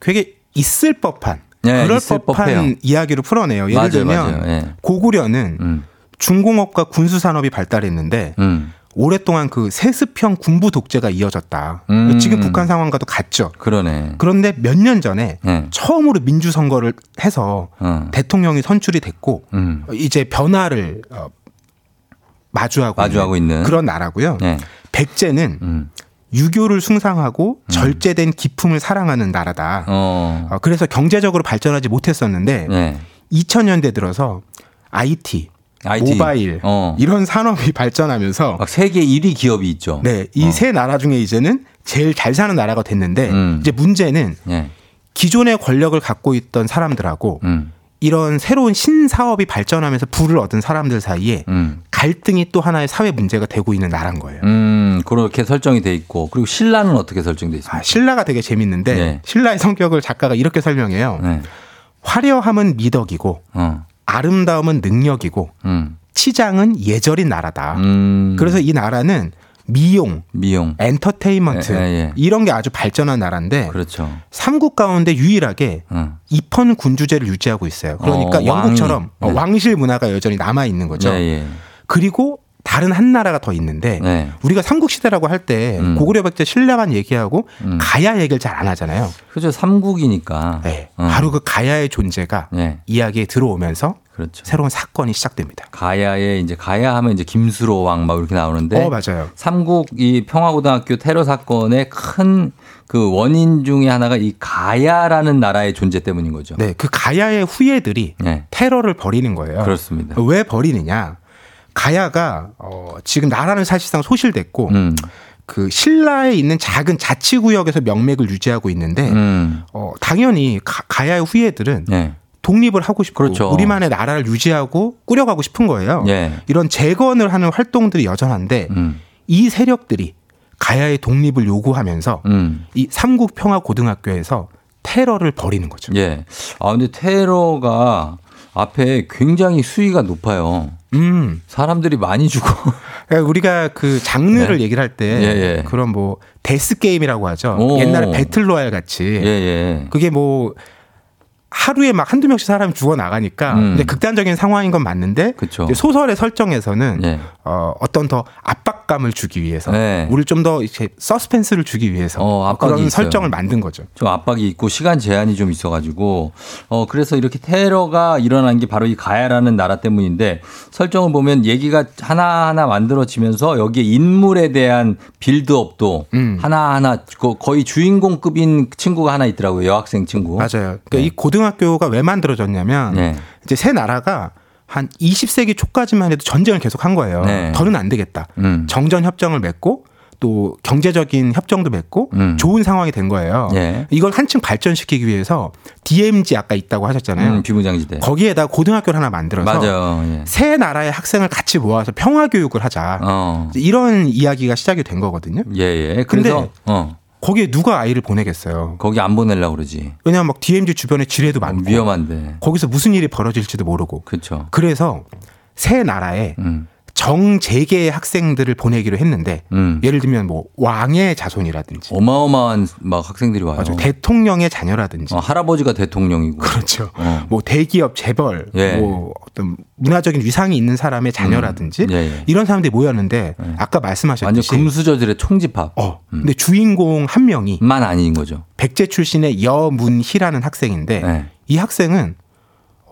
[SPEAKER 13] 되게 있을 법한
[SPEAKER 1] 음. 예,
[SPEAKER 13] 그럴 법한
[SPEAKER 1] 법해요.
[SPEAKER 13] 이야기로 풀어내요. 예를
[SPEAKER 1] 맞아요,
[SPEAKER 13] 들면
[SPEAKER 1] 맞아요. 예.
[SPEAKER 13] 고구려는 중공업과 군수 산업이 발달했는데
[SPEAKER 1] 음.
[SPEAKER 13] 오랫동안 그 세습형 군부 독재가 이어졌다.
[SPEAKER 1] 음.
[SPEAKER 13] 지금 북한 상황과도 같죠.
[SPEAKER 1] 그러네.
[SPEAKER 13] 그런데 몇 년 전에
[SPEAKER 1] 예.
[SPEAKER 13] 처음으로 민주 선거를 해서
[SPEAKER 1] 어.
[SPEAKER 13] 대통령이 선출이 됐고
[SPEAKER 1] 음.
[SPEAKER 13] 이제 변화를 어, 마주하고,
[SPEAKER 1] 마주하고 있는.
[SPEAKER 13] 그런 나라고요.
[SPEAKER 1] 예.
[SPEAKER 13] 백제는
[SPEAKER 1] 음.
[SPEAKER 13] 유교를 숭상하고 절제된 기품을 사랑하는 나라다.
[SPEAKER 1] 어.
[SPEAKER 13] 어, 그래서 경제적으로 발전하지 못했었는데
[SPEAKER 1] 네.
[SPEAKER 13] 2000년대 들어서 IT,
[SPEAKER 1] IT.
[SPEAKER 13] 모바일
[SPEAKER 1] 어.
[SPEAKER 13] 이런 산업이 발전하면서
[SPEAKER 1] 막 세계 1위 기업이 있죠.
[SPEAKER 13] 네, 이세 나라 중에 이제는 제일 잘 사는 나라가 됐는데 이제 문제는
[SPEAKER 1] 예.
[SPEAKER 13] 기존의 권력을 갖고 있던 사람들하고
[SPEAKER 1] 음.
[SPEAKER 13] 이런 새로운 신사업이 발전하면서 부를 얻은 사람들 사이에
[SPEAKER 1] 음.
[SPEAKER 13] 갈등이 또 하나의 사회 문제가 되고 있는 나라인 거예요.
[SPEAKER 1] 음, 그렇게 설정이 돼 있고. 그리고 신라는 어떻게 설정돼 있습니까?
[SPEAKER 13] 아, 신라가 되게 재밌는데
[SPEAKER 1] 네.
[SPEAKER 13] 신라의 성격을 작가가 이렇게 설명해요. 화려함은 미덕이고
[SPEAKER 1] 어.
[SPEAKER 13] 아름다움은 능력이고
[SPEAKER 1] 음.
[SPEAKER 13] 치장은 예절인 나라다.
[SPEAKER 1] 음.
[SPEAKER 13] 그래서 이 나라는 미용,
[SPEAKER 1] 미용,
[SPEAKER 13] 엔터테인먼트
[SPEAKER 1] 예, 예, 예.
[SPEAKER 13] 이런 게 아주 발전한 나라인데
[SPEAKER 1] 그렇죠.
[SPEAKER 13] 삼국 가운데 유일하게
[SPEAKER 1] 어.
[SPEAKER 13] 입헌 군주제를 유지하고 있어요. 그러니까
[SPEAKER 1] 어,
[SPEAKER 13] 영국처럼
[SPEAKER 1] 왕이. 네.
[SPEAKER 13] 왕실 문화가 여전히 남아 있는 거죠.
[SPEAKER 1] 예, 예.
[SPEAKER 13] 그리고 다른 한 나라가 더 있는데
[SPEAKER 1] 네.
[SPEAKER 13] 우리가 삼국 시대라고 할때
[SPEAKER 1] 음.
[SPEAKER 13] 고구려 백제 신라만 얘기하고
[SPEAKER 1] 음.
[SPEAKER 13] 가야 얘기를 잘 안 하잖아요.
[SPEAKER 1] 그죠. 삼국이니까.
[SPEAKER 13] 네.
[SPEAKER 1] 어.
[SPEAKER 13] 바로 그 가야의 존재가
[SPEAKER 1] 네.
[SPEAKER 13] 이야기에 들어오면서
[SPEAKER 1] 그렇죠.
[SPEAKER 13] 새로운 사건이 시작됩니다.
[SPEAKER 1] 가야에 이제 가야 하면 이제 김수로 왕 막 이렇게 나오는데
[SPEAKER 13] 어 맞아요.
[SPEAKER 1] 삼국 이 평화고등학교 테러 사건의 큰 그 원인 중에 하나가 이 가야라는 나라의 존재 때문인 거죠.
[SPEAKER 13] 네, 그 가야의 후예들이
[SPEAKER 1] 네.
[SPEAKER 13] 테러를 벌이는 거예요.
[SPEAKER 1] 그렇습니다.
[SPEAKER 13] 왜 벌이느냐? 가야가 어, 지금 나라는 사실상 소실됐고
[SPEAKER 1] 음.
[SPEAKER 13] 그 신라에 있는 작은 자치구역에서 명맥을 유지하고 있는데
[SPEAKER 1] 음.
[SPEAKER 13] 어, 당연히 가, 야의 후예들은
[SPEAKER 1] 네.
[SPEAKER 13] 독립을 하고 싶고
[SPEAKER 1] 그렇죠.
[SPEAKER 13] 우리만의 나라를 유지하고 꾸려가고 싶은 거예요.
[SPEAKER 1] 예.
[SPEAKER 13] 이런 재건을 하는 활동들이 여전한데
[SPEAKER 1] 음.
[SPEAKER 13] 이 세력들이 가야의 독립을 요구하면서
[SPEAKER 1] 음.
[SPEAKER 13] 이 삼국 평화 고등학교에서 테러를 벌이는 거죠.
[SPEAKER 1] 예. 아 근데 테러가 앞에 굉장히 수위가 높아요.
[SPEAKER 13] 음.
[SPEAKER 1] 사람들이 많이 죽어.
[SPEAKER 13] 그러니까 우리가 그 장르를
[SPEAKER 1] 네.
[SPEAKER 13] 얘기를 할때
[SPEAKER 1] 예, 예.
[SPEAKER 13] 그런 뭐 death game이라고 하죠.
[SPEAKER 1] 오.
[SPEAKER 13] 옛날에 배틀 로얄 같이
[SPEAKER 1] 예, 예.
[SPEAKER 13] 그게 뭐 하루에 막 한두 명씩 사람이 죽어 나가니까
[SPEAKER 1] 음.
[SPEAKER 13] 이제 극단적인 상황인 건 맞는데 소설의 설정에서는
[SPEAKER 1] 예.
[SPEAKER 13] 어, 어떤 더 압박감을 주기 위해서
[SPEAKER 1] 네.
[SPEAKER 13] 우리를 좀더 이렇게 서스펜스를 주기 위해서
[SPEAKER 1] 어,
[SPEAKER 13] 그런
[SPEAKER 1] 있어요.
[SPEAKER 13] 설정을 만든 거죠.
[SPEAKER 1] 좀 압박이 있고 시간 제한이 좀 있어가지고 어 그래서 이렇게 테러가 일어난 게 바로 이 가야라는 나라 때문인데 설정을 보면 얘기가 하나 하나 만들어지면서 여기에 인물에 대한 빌드업도
[SPEAKER 13] 음.
[SPEAKER 1] 하나 하나 거의 주인공급인 친구가 하나 있더라고요 여학생 친구.
[SPEAKER 13] 맞아요. 그러니까 이 고등 학교가 왜 만들어졌냐면
[SPEAKER 1] 네.
[SPEAKER 13] 이제 새 나라가 한 20세기 초까지만 해도 전쟁을 계속 한 거예요.
[SPEAKER 1] 네.
[SPEAKER 13] 더는 안 되겠다.
[SPEAKER 1] 음.
[SPEAKER 13] 정전 협정을 맺고 또 경제적인 협정도 맺고
[SPEAKER 1] 음.
[SPEAKER 13] 좋은 상황이 된 거예요.
[SPEAKER 1] 예.
[SPEAKER 13] 이걸 한층 발전시키기 위해서 DMZ 아까 있다고 하셨잖아요.
[SPEAKER 1] 음, 비무장지대.
[SPEAKER 13] 거기에다 고등학교를 하나 만들어서.
[SPEAKER 1] 예.
[SPEAKER 13] 세 나라의 학생을 같이 모아서 평화 교육을 하자.
[SPEAKER 1] 어.
[SPEAKER 13] 이런 이야기가 시작이 된 거거든요.
[SPEAKER 1] 예, 예.
[SPEAKER 13] 근데
[SPEAKER 1] 그래서 어.
[SPEAKER 13] 거기에 누가 아이를 보내겠어요.
[SPEAKER 1] 거기 안 보내려고 그러지.
[SPEAKER 13] 왜냐하면 막 DMZ 주변에 지뢰도 많고
[SPEAKER 1] 위험한데.
[SPEAKER 13] 거기서 무슨 일이 벌어질지도 모르고.
[SPEAKER 1] 그렇죠.
[SPEAKER 13] 그래서 세 나라에
[SPEAKER 1] 음.
[SPEAKER 13] 정재계의 학생들을 보내기로 했는데
[SPEAKER 1] 음.
[SPEAKER 13] 예를 들면 뭐 왕의 자손이라든지
[SPEAKER 1] 어마어마한 막 학생들이 와요.
[SPEAKER 13] 맞아요. 대통령의 자녀라든지
[SPEAKER 1] 어, 할아버지가 대통령이고.
[SPEAKER 13] 그렇죠.
[SPEAKER 1] 어.
[SPEAKER 13] 뭐 대기업 재벌,
[SPEAKER 1] 예.
[SPEAKER 13] 뭐 어떤 문화적인 위상이 있는 사람의 자녀라든지
[SPEAKER 1] 음. 예, 예.
[SPEAKER 13] 이런 사람들이 모였는데 아까
[SPEAKER 1] 완전
[SPEAKER 13] 말씀하셨듯이
[SPEAKER 1] 금수저들의 총집합.
[SPEAKER 13] 어, 근데 주인공 한 명이
[SPEAKER 1] 만 아닌 거죠.
[SPEAKER 13] 백제 출신의 여문희라는 학생인데
[SPEAKER 1] 네.
[SPEAKER 13] 이 학생은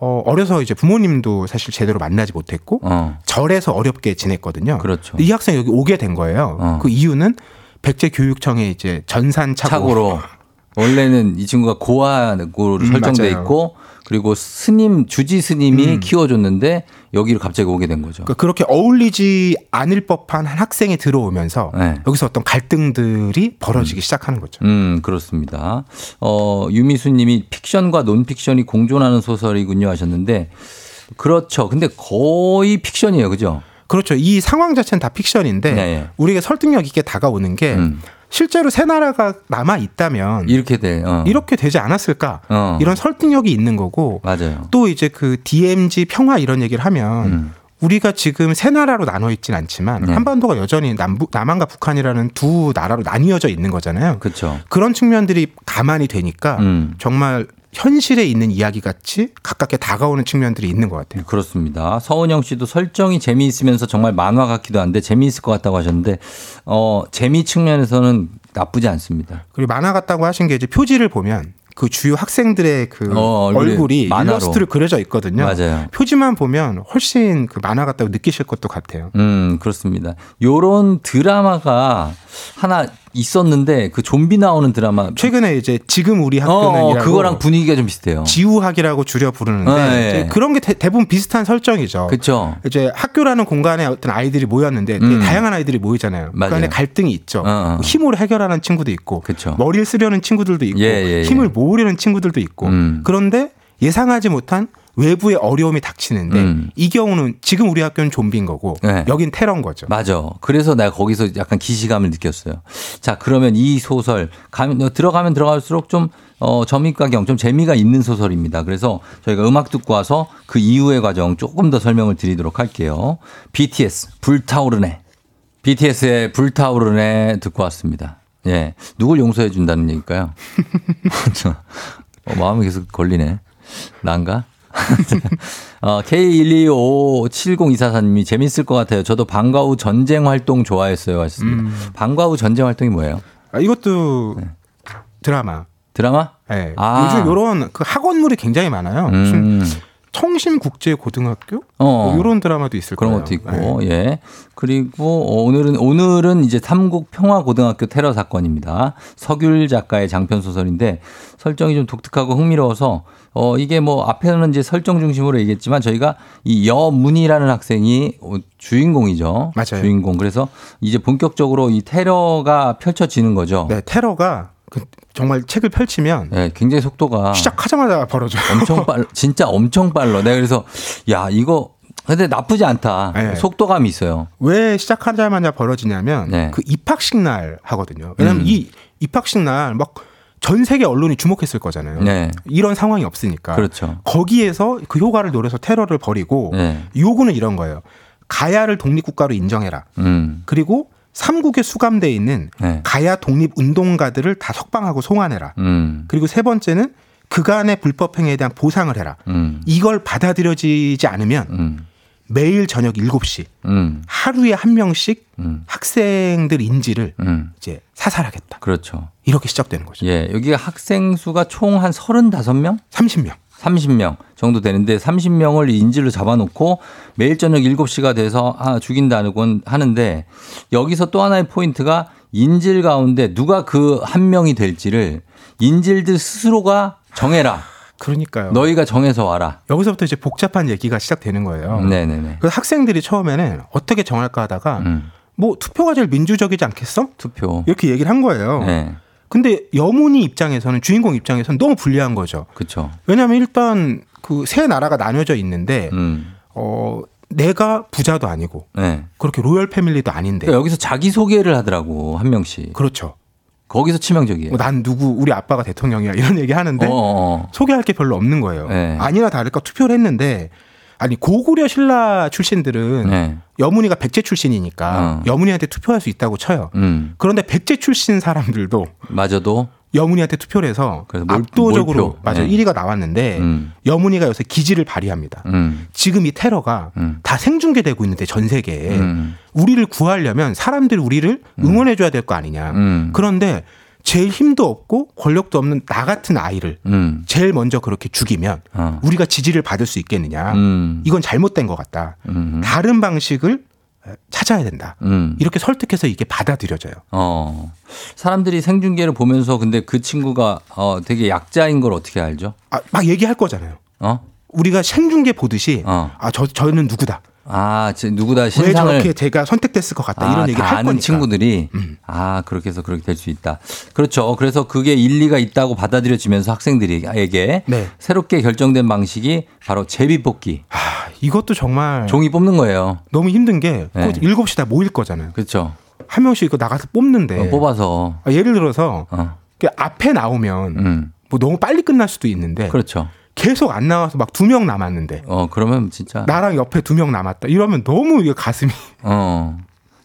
[SPEAKER 13] 어, 어려서 이제 부모님도 사실 제대로 만나지 못했고
[SPEAKER 1] 어.
[SPEAKER 13] 절에서 어렵게 지냈거든요.
[SPEAKER 1] 그렇죠.
[SPEAKER 13] 이 학생 이 여기 오게 된 거예요.
[SPEAKER 1] 어.
[SPEAKER 13] 그 이유는 백제 교육청에 이제 전산
[SPEAKER 1] 착오로 원래는 이 친구가 고아로
[SPEAKER 13] 음,
[SPEAKER 1] 설정돼
[SPEAKER 13] 맞아요.
[SPEAKER 1] 있고 그리고 스님 주지 스님이
[SPEAKER 13] 음.
[SPEAKER 1] 키워줬는데 여기로 갑자기 오게 된 거죠.
[SPEAKER 13] 그러니까 그렇게 어울리지 않을 법한 한 학생이 들어오면서
[SPEAKER 1] 네.
[SPEAKER 13] 여기서 어떤 갈등들이 벌어지기 시작하는 거죠.
[SPEAKER 1] 음, 그렇습니다. 어, 유미수 님이 픽션과 논픽션이 공존하는 소설이군요 하셨는데 그렇죠. 근데 거의 픽션이에요. 그죠?
[SPEAKER 13] 그렇죠. 이 상황 자체는 다 픽션인데
[SPEAKER 1] 네, 예.
[SPEAKER 13] 우리가 설득력 있게 다가오는 게
[SPEAKER 1] 음.
[SPEAKER 13] 실제로 새 나라가 남아 있다면
[SPEAKER 1] 이렇게 돼. 어.
[SPEAKER 13] 이렇게 되지 않았을까?
[SPEAKER 1] 어.
[SPEAKER 13] 이런 설득력이 있는 거고
[SPEAKER 1] 맞아요.
[SPEAKER 13] 또 이제 그 DMZ 평화 이런 얘기를 하면
[SPEAKER 1] 음.
[SPEAKER 13] 우리가 지금 세 나라로 나눠 있진 않지만
[SPEAKER 1] 네.
[SPEAKER 13] 한반도가 여전히 남북 남한과 북한이라는 두 나라로 나뉘어져 있는 거잖아요.
[SPEAKER 1] 그렇죠.
[SPEAKER 13] 그런 측면들이 가만히 되니까
[SPEAKER 1] 음.
[SPEAKER 13] 정말 현실에 있는 이야기 같이 가깝게 다가오는 측면들이 있는 것 같아요.
[SPEAKER 1] 그렇습니다. 서은영 씨도 설정이 재미있으면서 정말 만화 같기도 한데 재미있을 것 같다고 하셨는데 어 재미 측면에서는 나쁘지 않습니다.
[SPEAKER 13] 그리고 만화 같다고 하신 게 이제 표지를 보면 그 주요 학생들의 그
[SPEAKER 1] 어, 얼굴이.
[SPEAKER 13] 일러스트로 그려져 있거든요.
[SPEAKER 1] 맞아요.
[SPEAKER 13] 표지만 보면 훨씬 그 만화 같다고 느끼실 것도 같아요.
[SPEAKER 1] 음, 그렇습니다. 요런 드라마가 하나 있었는데 그 좀비 나오는 드라마
[SPEAKER 13] 최근에 이제 지금 우리
[SPEAKER 1] 어,
[SPEAKER 13] 학교는
[SPEAKER 1] 그거랑 분위기가 좀 비슷해요.
[SPEAKER 13] 지우학이라고 줄여 부르는데
[SPEAKER 1] 어, 예.
[SPEAKER 13] 이제 그런 게 대, 대부분 비슷한 설정이죠.
[SPEAKER 1] 그렇죠.
[SPEAKER 13] 이제 학교라는 공간에 어떤 아이들이 모였는데
[SPEAKER 1] 음.
[SPEAKER 13] 다양한 아이들이 모이잖아요.
[SPEAKER 1] 맞아요.
[SPEAKER 13] 그 안에 갈등이 있죠.
[SPEAKER 1] 어, 어.
[SPEAKER 13] 뭐 힘으로 해결하는 친구도 있고,
[SPEAKER 1] 그쵸.
[SPEAKER 13] 머리를 쓰려는 친구들도 있고,
[SPEAKER 1] 예, 예, 예.
[SPEAKER 13] 힘을 모으려는 친구들도 있고.
[SPEAKER 1] 음.
[SPEAKER 13] 그런데 예상하지 못한 외부의 어려움이 닥치는데
[SPEAKER 1] 음.
[SPEAKER 13] 이 경우는 지금 우리 학교는 좀비인 거고
[SPEAKER 1] 네.
[SPEAKER 13] 여긴 테러인 거죠.
[SPEAKER 1] 맞아. 그래서 내가 거기서 약간 기시감을 느꼈어요. 자, 그러면 이 소설 가면 어, 들어가면 들어갈수록 좀 어, 점입가경 좀 재미가 있는 소설입니다. 그래서 저희가 음악 듣고 와서 그 이후의 과정 조금 더 설명을 드리도록 할게요. BTS 불타오르네. BTS의 불타오르네 듣고 왔습니다. 예. 누굴 용서해 준다는 얘기일까요? 저, 어, 마음이 계속 걸리네. 난가? 어, K1257024사님이 재밌을 것 같아요. 저도 방과 후 전쟁 활동 좋아했어요. 하셨습니다.
[SPEAKER 13] 음.
[SPEAKER 1] 방과 후 전쟁 활동이 뭐예요?
[SPEAKER 13] 아, 이것도 드라마.
[SPEAKER 1] 드라마?
[SPEAKER 13] 네.
[SPEAKER 1] 아.
[SPEAKER 13] 요즘 이런 그 학원물이 굉장히 많아요.
[SPEAKER 1] 음.
[SPEAKER 13] 청심국제고등학교
[SPEAKER 1] 어.
[SPEAKER 13] 뭐 이런 드라마도 있을
[SPEAKER 1] 그런
[SPEAKER 13] 거예요.
[SPEAKER 1] 것도 있고, 예. 그리고 어, 오늘은, 오늘은 이제 삼국 평화 고등학교 테러 사건입니다. 서귤 작가의 장편 소설인데 설정이 좀 독특하고 흥미로워서 어, 이게 뭐 앞에는 이제 설정 중심으로 얘기했지만 저희가 이 여문이라는 학생이 어, 주인공이죠.
[SPEAKER 13] 맞아요.
[SPEAKER 1] 주인공. 그래서 이제 본격적으로 이 테러가 펼쳐지는 거죠.
[SPEAKER 13] 네, 테러가 그 정말 책을 펼치면
[SPEAKER 1] 네, 굉장히 속도가
[SPEAKER 13] 시작하자마자 벌어져요.
[SPEAKER 1] 엄청 빨, 진짜 엄청 빨라. 내가 그래서 야 이거 근데 나쁘지 않다.
[SPEAKER 13] 네.
[SPEAKER 1] 속도감이 있어요.
[SPEAKER 13] 왜 시작하자마자 벌어지냐면
[SPEAKER 1] 네.
[SPEAKER 13] 그 입학식 날 하거든요. 왜냐하면
[SPEAKER 1] 음.
[SPEAKER 13] 이 입학식 날 막 전 세계 언론이 주목했을 거잖아요.
[SPEAKER 1] 네.
[SPEAKER 13] 이런 상황이 없으니까.
[SPEAKER 1] 그렇죠.
[SPEAKER 13] 거기에서 그 효과를 노려서 테러를 벌이고
[SPEAKER 1] 네.
[SPEAKER 13] 요구는 이런 거예요. 가야를 독립국가로 인정해라.
[SPEAKER 1] 음.
[SPEAKER 13] 그리고 삼국에 수감돼 있는
[SPEAKER 1] 네.
[SPEAKER 13] 가야 독립 운동가들을 다 석방하고 송환해라.
[SPEAKER 1] 음.
[SPEAKER 13] 그리고 세 번째는 그간의 불법 행위에 대한 보상을 해라.
[SPEAKER 1] 음.
[SPEAKER 13] 이걸 받아들여지지 않으면
[SPEAKER 1] 음.
[SPEAKER 13] 매일 저녁 7시
[SPEAKER 1] 음.
[SPEAKER 13] 하루에 한 명씩
[SPEAKER 1] 음.
[SPEAKER 13] 학생들 인지를
[SPEAKER 1] 음.
[SPEAKER 13] 이제 사살하겠다.
[SPEAKER 1] 그렇죠.
[SPEAKER 13] 이렇게 시작되는 거죠.
[SPEAKER 1] 예. 여기가 학생 수가 총 한 35명?
[SPEAKER 13] 30명.
[SPEAKER 1] 30명 정도 되는데 30명을 인질로 잡아놓고 매일 저녁 7시가 돼서 아, 죽인다는 건 하는데 여기서 또 하나의 포인트가 인질 가운데 누가 그 한 명이 될지를 인질들 스스로가 정해라.
[SPEAKER 13] 그러니까요.
[SPEAKER 1] 너희가 정해서 와라.
[SPEAKER 13] 여기서부터 이제 복잡한 얘기가 시작되는 거예요.
[SPEAKER 1] 네네네.
[SPEAKER 13] 그래서 학생들이 처음에는 어떻게 정할까 하다가
[SPEAKER 1] 음.
[SPEAKER 13] 뭐 투표가 제일 민주적이지 않겠어?
[SPEAKER 1] 투표.
[SPEAKER 13] 이렇게 얘기를 한 거예요.
[SPEAKER 1] 네.
[SPEAKER 13] 근데 여문이 입장에서는 주인공 입장에서는 너무 불리한 거죠.
[SPEAKER 1] 그렇죠.
[SPEAKER 13] 왜냐하면 일단 그 세 나라가 나뉘어져 있는데
[SPEAKER 1] 음.
[SPEAKER 13] 어 내가 부자도 아니고
[SPEAKER 1] 네.
[SPEAKER 13] 그렇게 로열 패밀리도 아닌데
[SPEAKER 1] 그러니까 여기서 자기 소개를 하더라고 한 명씩.
[SPEAKER 13] 그렇죠.
[SPEAKER 1] 거기서 치명적이에요.
[SPEAKER 13] 뭐난 누구 우리 아빠가 대통령이야 이런 얘기 하는데
[SPEAKER 1] 어어.
[SPEAKER 13] 소개할 게 별로 없는 거예요.
[SPEAKER 1] 네.
[SPEAKER 13] 아니나 다를까 투표를 했는데 아니 고구려 신라 출신들은
[SPEAKER 1] 네.
[SPEAKER 13] 여문이가 백제 출신이니까
[SPEAKER 1] 어.
[SPEAKER 13] 여문이한테 투표할 수 있다고 쳐요.
[SPEAKER 1] 음.
[SPEAKER 13] 그런데 백제 출신 사람들도
[SPEAKER 1] 마저도
[SPEAKER 13] 여문이한테 투표를 해서
[SPEAKER 1] 그래서 몰-
[SPEAKER 13] 압도적으로
[SPEAKER 1] 몰표.
[SPEAKER 13] 맞아 요
[SPEAKER 1] 네.
[SPEAKER 13] 1위가 나왔는데
[SPEAKER 1] 음.
[SPEAKER 13] 여문이가 요새 기지를 발휘합니다.
[SPEAKER 1] 음.
[SPEAKER 13] 지금 이 테러가
[SPEAKER 1] 음.
[SPEAKER 13] 다 생중계되고 있는데 전 세계에
[SPEAKER 1] 음.
[SPEAKER 13] 우리를 구하려면 사람들이 우리를 응원해 줘야 될 거 아니냐.
[SPEAKER 1] 음.
[SPEAKER 13] 그런데 제일 힘도 없고 권력도 없는 나 같은 아이를
[SPEAKER 1] 음.
[SPEAKER 13] 제일 먼저 그렇게 죽이면
[SPEAKER 1] 어.
[SPEAKER 13] 우리가 지지를 받을 수 있겠느냐.
[SPEAKER 1] 음.
[SPEAKER 13] 이건 잘못된 것 같다.
[SPEAKER 1] 음.
[SPEAKER 13] 다른 방식을 찾아야 된다.
[SPEAKER 1] 음.
[SPEAKER 13] 이렇게 설득해서 이게 받아들여져요.
[SPEAKER 1] 어. 사람들이 생중계를 보면서 근데 그 친구가 어 되게 약자인 걸 어떻게 알죠?
[SPEAKER 13] 아, 막 얘기할 거잖아요.
[SPEAKER 1] 어?
[SPEAKER 13] 우리가 생중계 보듯이
[SPEAKER 1] 어.
[SPEAKER 13] 아, 저, 저는 누구다.
[SPEAKER 1] 아, 제 누구다
[SPEAKER 13] 왜
[SPEAKER 1] 신상을
[SPEAKER 13] 저렇게 제가 선택됐을 것 같다.
[SPEAKER 1] 아,
[SPEAKER 13] 이런 얘기 다할
[SPEAKER 1] 아는
[SPEAKER 13] 거니까.
[SPEAKER 1] 친구들이
[SPEAKER 13] 음.
[SPEAKER 1] 아 그렇게 해서 그렇게 될 수 있다. 그렇죠. 그래서 그게 일리가 있다고 받아들여지면서 학생들에게
[SPEAKER 13] 네.
[SPEAKER 1] 새롭게 결정된 방식이 바로 제비 뽑기.
[SPEAKER 13] 아, 이것도 정말
[SPEAKER 1] 종이 뽑는 거예요.
[SPEAKER 13] 너무 힘든 게
[SPEAKER 1] 네.
[SPEAKER 13] 꼭 7시 다 모일 거잖아요.
[SPEAKER 1] 그렇죠.
[SPEAKER 13] 한 명씩 이거 나가서 뽑는데
[SPEAKER 1] 어, 뽑아서
[SPEAKER 13] 아, 예를 들어서
[SPEAKER 1] 어.
[SPEAKER 13] 그 앞에 나오면
[SPEAKER 1] 음.
[SPEAKER 13] 뭐 너무 빨리 끝날 수도 있는데
[SPEAKER 1] 그렇죠.
[SPEAKER 13] 계속 안 나와서 막 두 명 남았는데
[SPEAKER 1] 어 그러면 진짜
[SPEAKER 13] 나랑 옆에 두 명 남았다 이러면 너무 이게 가슴이
[SPEAKER 1] 어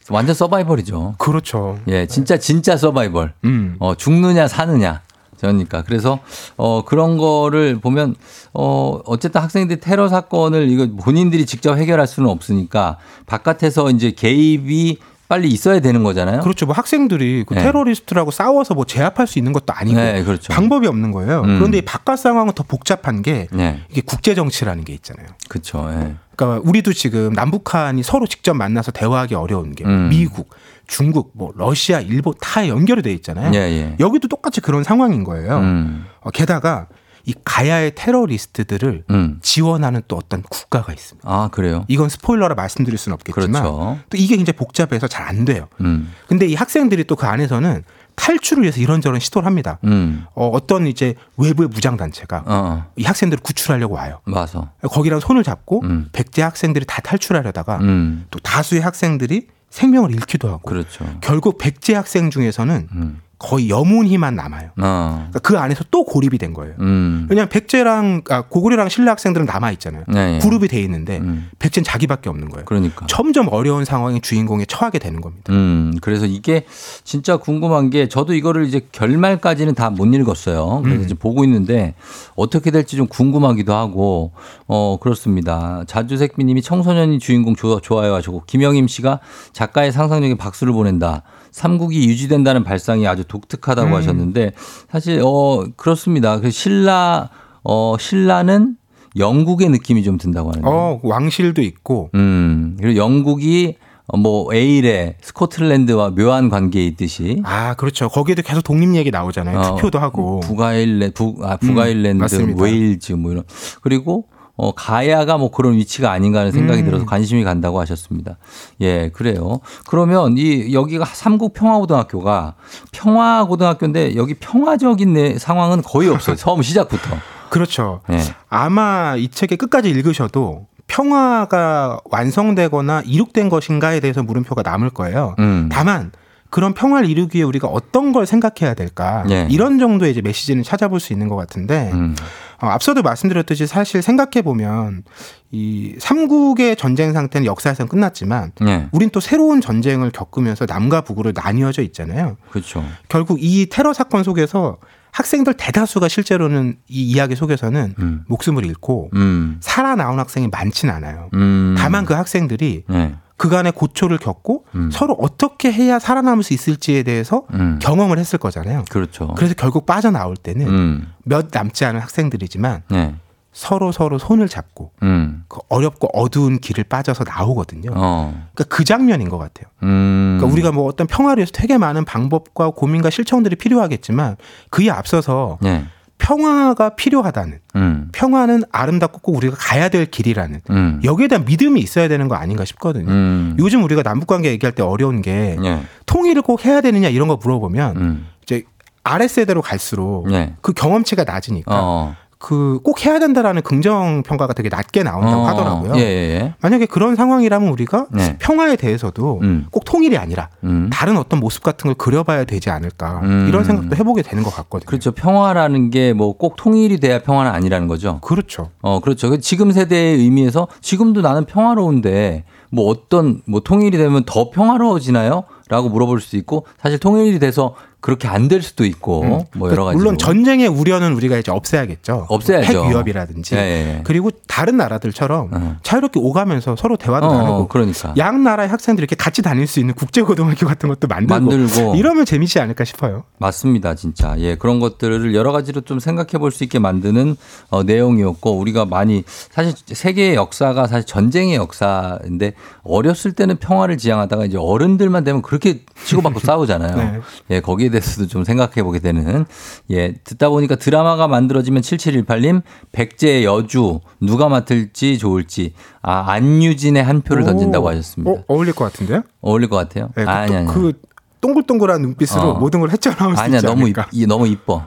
[SPEAKER 1] 완전 서바이벌이죠.
[SPEAKER 13] 그렇죠.
[SPEAKER 1] 예, 진짜 진짜 서바이벌.
[SPEAKER 13] 음.
[SPEAKER 1] 어 죽느냐 사느냐. 그러니까 그래서 어 그런 거를 보면 어 어쨌든 학생들이 테러 사건을 이거 본인들이 직접 해결할 수는 없으니까 바깥에서 이제 개입이 빨리 있어야 되는 거잖아요.
[SPEAKER 13] 그렇죠. 뭐 학생들이 그
[SPEAKER 1] 네.
[SPEAKER 13] 테러리스트라고 싸워서 뭐 제압할 수 있는 것도 아니고
[SPEAKER 1] 네, 그렇죠.
[SPEAKER 13] 방법이 없는 거예요.
[SPEAKER 1] 음.
[SPEAKER 13] 그런데 이 바깥 상황은 더 복잡한 게
[SPEAKER 1] 네,
[SPEAKER 13] 이게 국제 정치라는 게 있잖아요.
[SPEAKER 1] 그렇죠. 예.
[SPEAKER 13] 그러니까 우리도 지금 남북한이 서로 직접 만나서 대화하기 어려운 게
[SPEAKER 1] 음.
[SPEAKER 13] 미국, 중국, 뭐 러시아, 일본 다 연결이 돼 있잖아요.
[SPEAKER 1] 예, 예.
[SPEAKER 13] 여기도 똑같이 그런 상황인 거예요.
[SPEAKER 1] 음,
[SPEAKER 13] 어, 게다가 이 가야의 테러리스트들을
[SPEAKER 1] 음.
[SPEAKER 13] 지원하는 또 어떤 국가가 있습니다.
[SPEAKER 1] 아 그래요.
[SPEAKER 13] 이건 스포일러라 말씀드릴 수는 없겠지만
[SPEAKER 1] 그렇죠.
[SPEAKER 13] 또 이게 굉장히 복잡해서 잘 안 돼요.
[SPEAKER 1] 음,
[SPEAKER 13] 근데 이 학생들이 또 그 안에서는 탈출을 위해서 이런저런 시도를 합니다.
[SPEAKER 1] 음,
[SPEAKER 13] 어, 어떤 이제 외부의 무장 단체가
[SPEAKER 1] 어,
[SPEAKER 13] 이 학생들을 구출하려고 와요.
[SPEAKER 1] 맞아.
[SPEAKER 13] 거기랑 손을 잡고
[SPEAKER 1] 음.
[SPEAKER 13] 백제 학생들이 다 탈출하려다가
[SPEAKER 1] 음,
[SPEAKER 13] 또 다수의 학생들이 생명을 잃기도 하고
[SPEAKER 1] 그렇죠.
[SPEAKER 13] 결국 백제 학생 중에서는
[SPEAKER 1] 음,
[SPEAKER 13] 거의 여문희만 남아요.
[SPEAKER 1] 어,
[SPEAKER 13] 그러니까 그 안에서 또 고립이 된 거예요.
[SPEAKER 1] 음,
[SPEAKER 13] 왜냐하면 백제랑 아, 고구려랑 신라 학생들은 남아 있잖아요.
[SPEAKER 1] 네, 예.
[SPEAKER 13] 그룹이 돼 있는데
[SPEAKER 1] 음,
[SPEAKER 13] 백제는 자기밖에 없는 거예요.
[SPEAKER 1] 그러니까.
[SPEAKER 13] 점점 어려운 상황에 주인공에 처하게 되는 겁니다.
[SPEAKER 1] 음, 그래서 이게 진짜 궁금한 게 저도 이거를 이제 결말까지는 다 못 읽었어요. 그래서
[SPEAKER 13] 음.
[SPEAKER 1] 이제 보고 있는데 어떻게 될지 좀 궁금하기도 하고, 어, 그렇습니다. 자주색비 님이 청소년이 주인공 좋아, 좋아요 하시고, 김영임 씨가 작가의 상상력에 박수를 보낸다. 삼국이 유지된다는 발상이 아주 독특하다고
[SPEAKER 13] 음.
[SPEAKER 1] 하셨는데, 사실, 어, 그렇습니다. 그 신라, 어, 신라는 영국의 느낌이 좀 든다고 하는데.
[SPEAKER 13] 어, 왕실도 있고
[SPEAKER 1] 음, 그리고 영국이 어, 뭐 에일의 스코틀랜드와 묘한 관계에 있듯이
[SPEAKER 13] 아 그렇죠. 거기에도 계속 독립 얘기 나오잖아요.
[SPEAKER 1] 어,
[SPEAKER 13] 투표도 하고.
[SPEAKER 1] 북아일랜드, 북, 아, 북아일랜드,
[SPEAKER 13] 음.
[SPEAKER 1] 웨일즈 뭐 이런 그리고 어, 가야가 뭐 그런 위치가 아닌가 하는 생각이
[SPEAKER 13] 음.
[SPEAKER 1] 들어서 관심이 간다고 하셨습니다. 예, 그래요. 그러면 이 여기가 삼국 평화고등학교가 평화고등학교인데 여기 평화적인 내- 상황은 거의 없어요. 처음 시작부터.
[SPEAKER 13] 그렇죠.
[SPEAKER 1] 예.
[SPEAKER 13] 아마 이 책의 끝까지 읽으셔도 평화가 완성되거나 이룩된 것인가에 대해서 물음표가 남을 거예요.
[SPEAKER 1] 음.
[SPEAKER 13] 다만 그런 평화를 이루기 위해 우리가 어떤 걸 생각해야 될까
[SPEAKER 1] 예.
[SPEAKER 13] 이런 정도의 이제 메시지는 찾아볼 수 있는 것 같은데
[SPEAKER 1] 음.
[SPEAKER 13] 어, 앞서도 말씀드렸듯이 사실 생각해 보면 이 삼국의 전쟁 상태는 역사에서는 끝났지만
[SPEAKER 1] 예.
[SPEAKER 13] 우린 또 새로운 전쟁을 겪으면서 남과 북으로 나뉘어져 있잖아요.
[SPEAKER 1] 그렇죠.
[SPEAKER 13] 결국 이 테러 사건 속에서 학생들 대다수가 실제로는 이 이야기 속에서는
[SPEAKER 1] 음.
[SPEAKER 13] 목숨을 잃고
[SPEAKER 1] 음.
[SPEAKER 13] 살아나온 학생이 많지는 않아요.
[SPEAKER 1] 음.
[SPEAKER 13] 다만 그 학생들이
[SPEAKER 1] 예.
[SPEAKER 13] 그간의 고초를 겪고
[SPEAKER 1] 음.
[SPEAKER 13] 서로 어떻게 해야 살아남을 수 있을지에 대해서
[SPEAKER 1] 음.
[SPEAKER 13] 경험을 했을 거잖아요.
[SPEAKER 1] 그렇죠.
[SPEAKER 13] 그래서 결국 빠져나올 때는
[SPEAKER 1] 음.
[SPEAKER 13] 몇 남지 않은 학생들이지만
[SPEAKER 1] 예.
[SPEAKER 13] 서로 서로 손을 잡고
[SPEAKER 1] 음.
[SPEAKER 13] 그 어렵고 어두운 길을 빠져서 나오거든요.
[SPEAKER 1] 어.
[SPEAKER 13] 그러니까 그 장면인 것 같아요.
[SPEAKER 1] 음.
[SPEAKER 13] 그러니까 우리가 뭐 어떤 평화를 위해서 되게 많은 방법과 고민과 실천들이 필요하겠지만 그에 앞서서
[SPEAKER 1] 예.
[SPEAKER 13] 평화가 필요하다는
[SPEAKER 1] 음.
[SPEAKER 13] 평화는 아름답고 꼭 우리가 가야 될 길이라는
[SPEAKER 1] 음.
[SPEAKER 13] 여기에 대한 믿음이 있어야 되는 거 아닌가 싶거든요.
[SPEAKER 1] 음.
[SPEAKER 13] 요즘 우리가 남북 관계 얘기할 때 어려운 게
[SPEAKER 1] 예.
[SPEAKER 13] 통일을 꼭 해야 되느냐 이런 거 물어보면
[SPEAKER 1] 음.
[SPEAKER 13] 이제 아래 세대로 갈수록
[SPEAKER 1] 예.
[SPEAKER 13] 그 경험치가 낮으니까
[SPEAKER 1] 어.
[SPEAKER 13] 그 꼭 해야 된다라는 긍정 평가가 되게 낮게 나온다고
[SPEAKER 1] 어.
[SPEAKER 13] 하더라고요.
[SPEAKER 1] 예, 예,
[SPEAKER 13] 만약에 그런 상황이라면 우리가
[SPEAKER 1] 네.
[SPEAKER 13] 평화에 대해서도
[SPEAKER 1] 음.
[SPEAKER 13] 꼭 통일이 아니라
[SPEAKER 1] 음.
[SPEAKER 13] 다른 어떤 모습 같은 걸 그려봐야 되지 않을까
[SPEAKER 1] 음.
[SPEAKER 13] 이런 생각도 해보게 되는 것 같거든요.
[SPEAKER 1] 그렇죠. 평화라는 게 뭐 꼭 통일이 돼야 평화는 아니라는 거죠.
[SPEAKER 13] 그렇죠.
[SPEAKER 1] 어, 그렇죠. 그 지금 세대의 의미에서 지금도 나는 평화로운데 뭐 어떤 뭐 통일이 되면 더 평화로워지나요? 라고 물어볼 수도 있고 사실 통일이 돼서 그렇게 안 될 수도 있고
[SPEAKER 13] 음.
[SPEAKER 1] 뭐 여러
[SPEAKER 13] 그러니까
[SPEAKER 1] 가지
[SPEAKER 13] 물론 전쟁의 우려는 우리가 이제 없애야겠죠.
[SPEAKER 1] 없애야죠.
[SPEAKER 13] 핵 위협이라든지
[SPEAKER 1] 예, 예.
[SPEAKER 13] 그리고 다른 나라들처럼
[SPEAKER 1] 어.
[SPEAKER 13] 자유롭게 오가면서 서로 대화도
[SPEAKER 1] 어,
[SPEAKER 13] 나누고
[SPEAKER 1] 그러니까
[SPEAKER 13] 양 나라의 학생들이 이렇게 같이 다닐 수 있는 국제 고등학교 같은 것도 만들고,
[SPEAKER 1] 만들고
[SPEAKER 13] 이러면 재미있지 않을까 싶어요.
[SPEAKER 1] 맞습니다, 진짜. 예, 그런 것들을 여러 가지로 좀 생각해 볼 수 있게 만드는 어, 내용이었고, 우리가 많이, 사실 세계의 역사가 사실 전쟁의 역사인데, 어렸을 때는 평화를 지향하다가 이제 어른들만 되면 그 렇게 치고받고 싸우잖아요.
[SPEAKER 13] 네.
[SPEAKER 1] 예, 거기에 대해서도 좀 생각해 보게 되는, 예, 듣다 보니까 드라마가 만들어지면 7718님, 백제의 여주, 누가 맡을지 좋을지, 아, 안유진의 한 표를 던진다고
[SPEAKER 13] 오.
[SPEAKER 1] 하셨습니다.
[SPEAKER 13] 어, 어울릴 것 같은데요?
[SPEAKER 1] 어울릴 것 같아요?
[SPEAKER 13] 네, 그,
[SPEAKER 1] 아니, 아니.
[SPEAKER 13] 그 동글동글한 눈빛으로
[SPEAKER 1] 어.
[SPEAKER 13] 모든 걸 헤쳐나올 수
[SPEAKER 1] 아니야
[SPEAKER 13] 있지
[SPEAKER 1] 너무
[SPEAKER 13] 않을까.
[SPEAKER 1] 이, 너무 이뻐.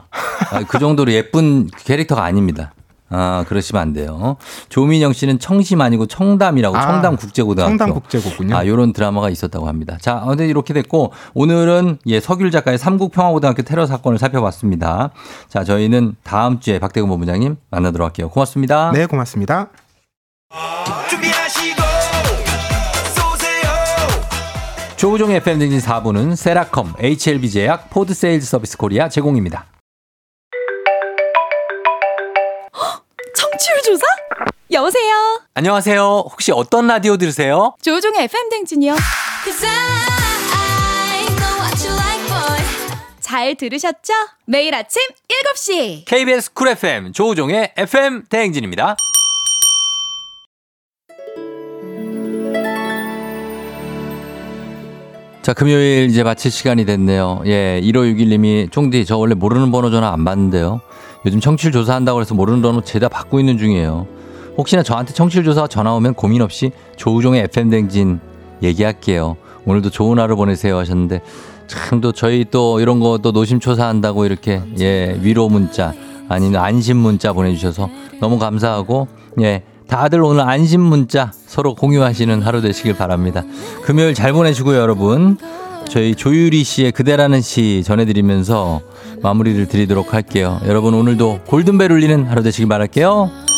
[SPEAKER 1] 아, 그 정도로 예쁜 캐릭터가 아닙니다. 아, 그러시면 안 돼요. 조민영 씨는 청심 아니고 청담이라고
[SPEAKER 13] 아,
[SPEAKER 1] 청담 국제고등학교.
[SPEAKER 13] 청담 국제고군요.
[SPEAKER 1] 아, 요런 드라마가 있었다고 합니다. 자, 근데 이렇게 됐고 오늘은 예, 서귤 작가의 삼국평화고등학교 테러 사건을 살펴봤습니다. 자, 저희는 다음 주에 박태근 본부장님 만나도록 할게요. 고맙습니다.
[SPEAKER 13] 네, 고맙습니다.
[SPEAKER 4] 준비하시고 쏘세요
[SPEAKER 1] 조우종 FM 댕진 4부는 세라컴, HLB 제약, 포드 세일즈 서비스 코리아 제공입니다.
[SPEAKER 2] 조사? 여보세요?
[SPEAKER 1] 안녕하세요. 혹시 어떤 라디오 들으세요?
[SPEAKER 2] 조우종의 FM 댕진이요. 잘 들으셨죠? 매일 아침 7시.
[SPEAKER 1] KBS 쿨 FM 조우종의 FM 대행진입니다. 자, 금요일 이제 마칠 시간이 됐네요. 예, 1561님이 쫑디 저 원래 모르는 번호 전화 안 받는데요. 요즘 청취율 조사한다고 해서 모르는 번호 죄다 받고 있는 중이에요. 혹시나 저한테 청취율 조사 전화 오면 고민 없이 조우종의 FM 댕진 얘기할게요. 오늘도 좋은 하루 보내세요 하셨는데 참 또 저희 또 이런 거 또 노심초사한다고 이렇게 예 위로 문자 아니면 안심 문자 보내주셔서 너무 감사하고 예 다들 오늘 안심 문자 서로 공유하시는 하루 되시길 바랍니다. 금요일 잘 보내시고요 여러분. 저희 조유리 씨의 그대라는 시 전해드리면서 마무리를 드리도록 할게요. 여러분 오늘도 골든벨 울리는 하루 되시길 바랄게요.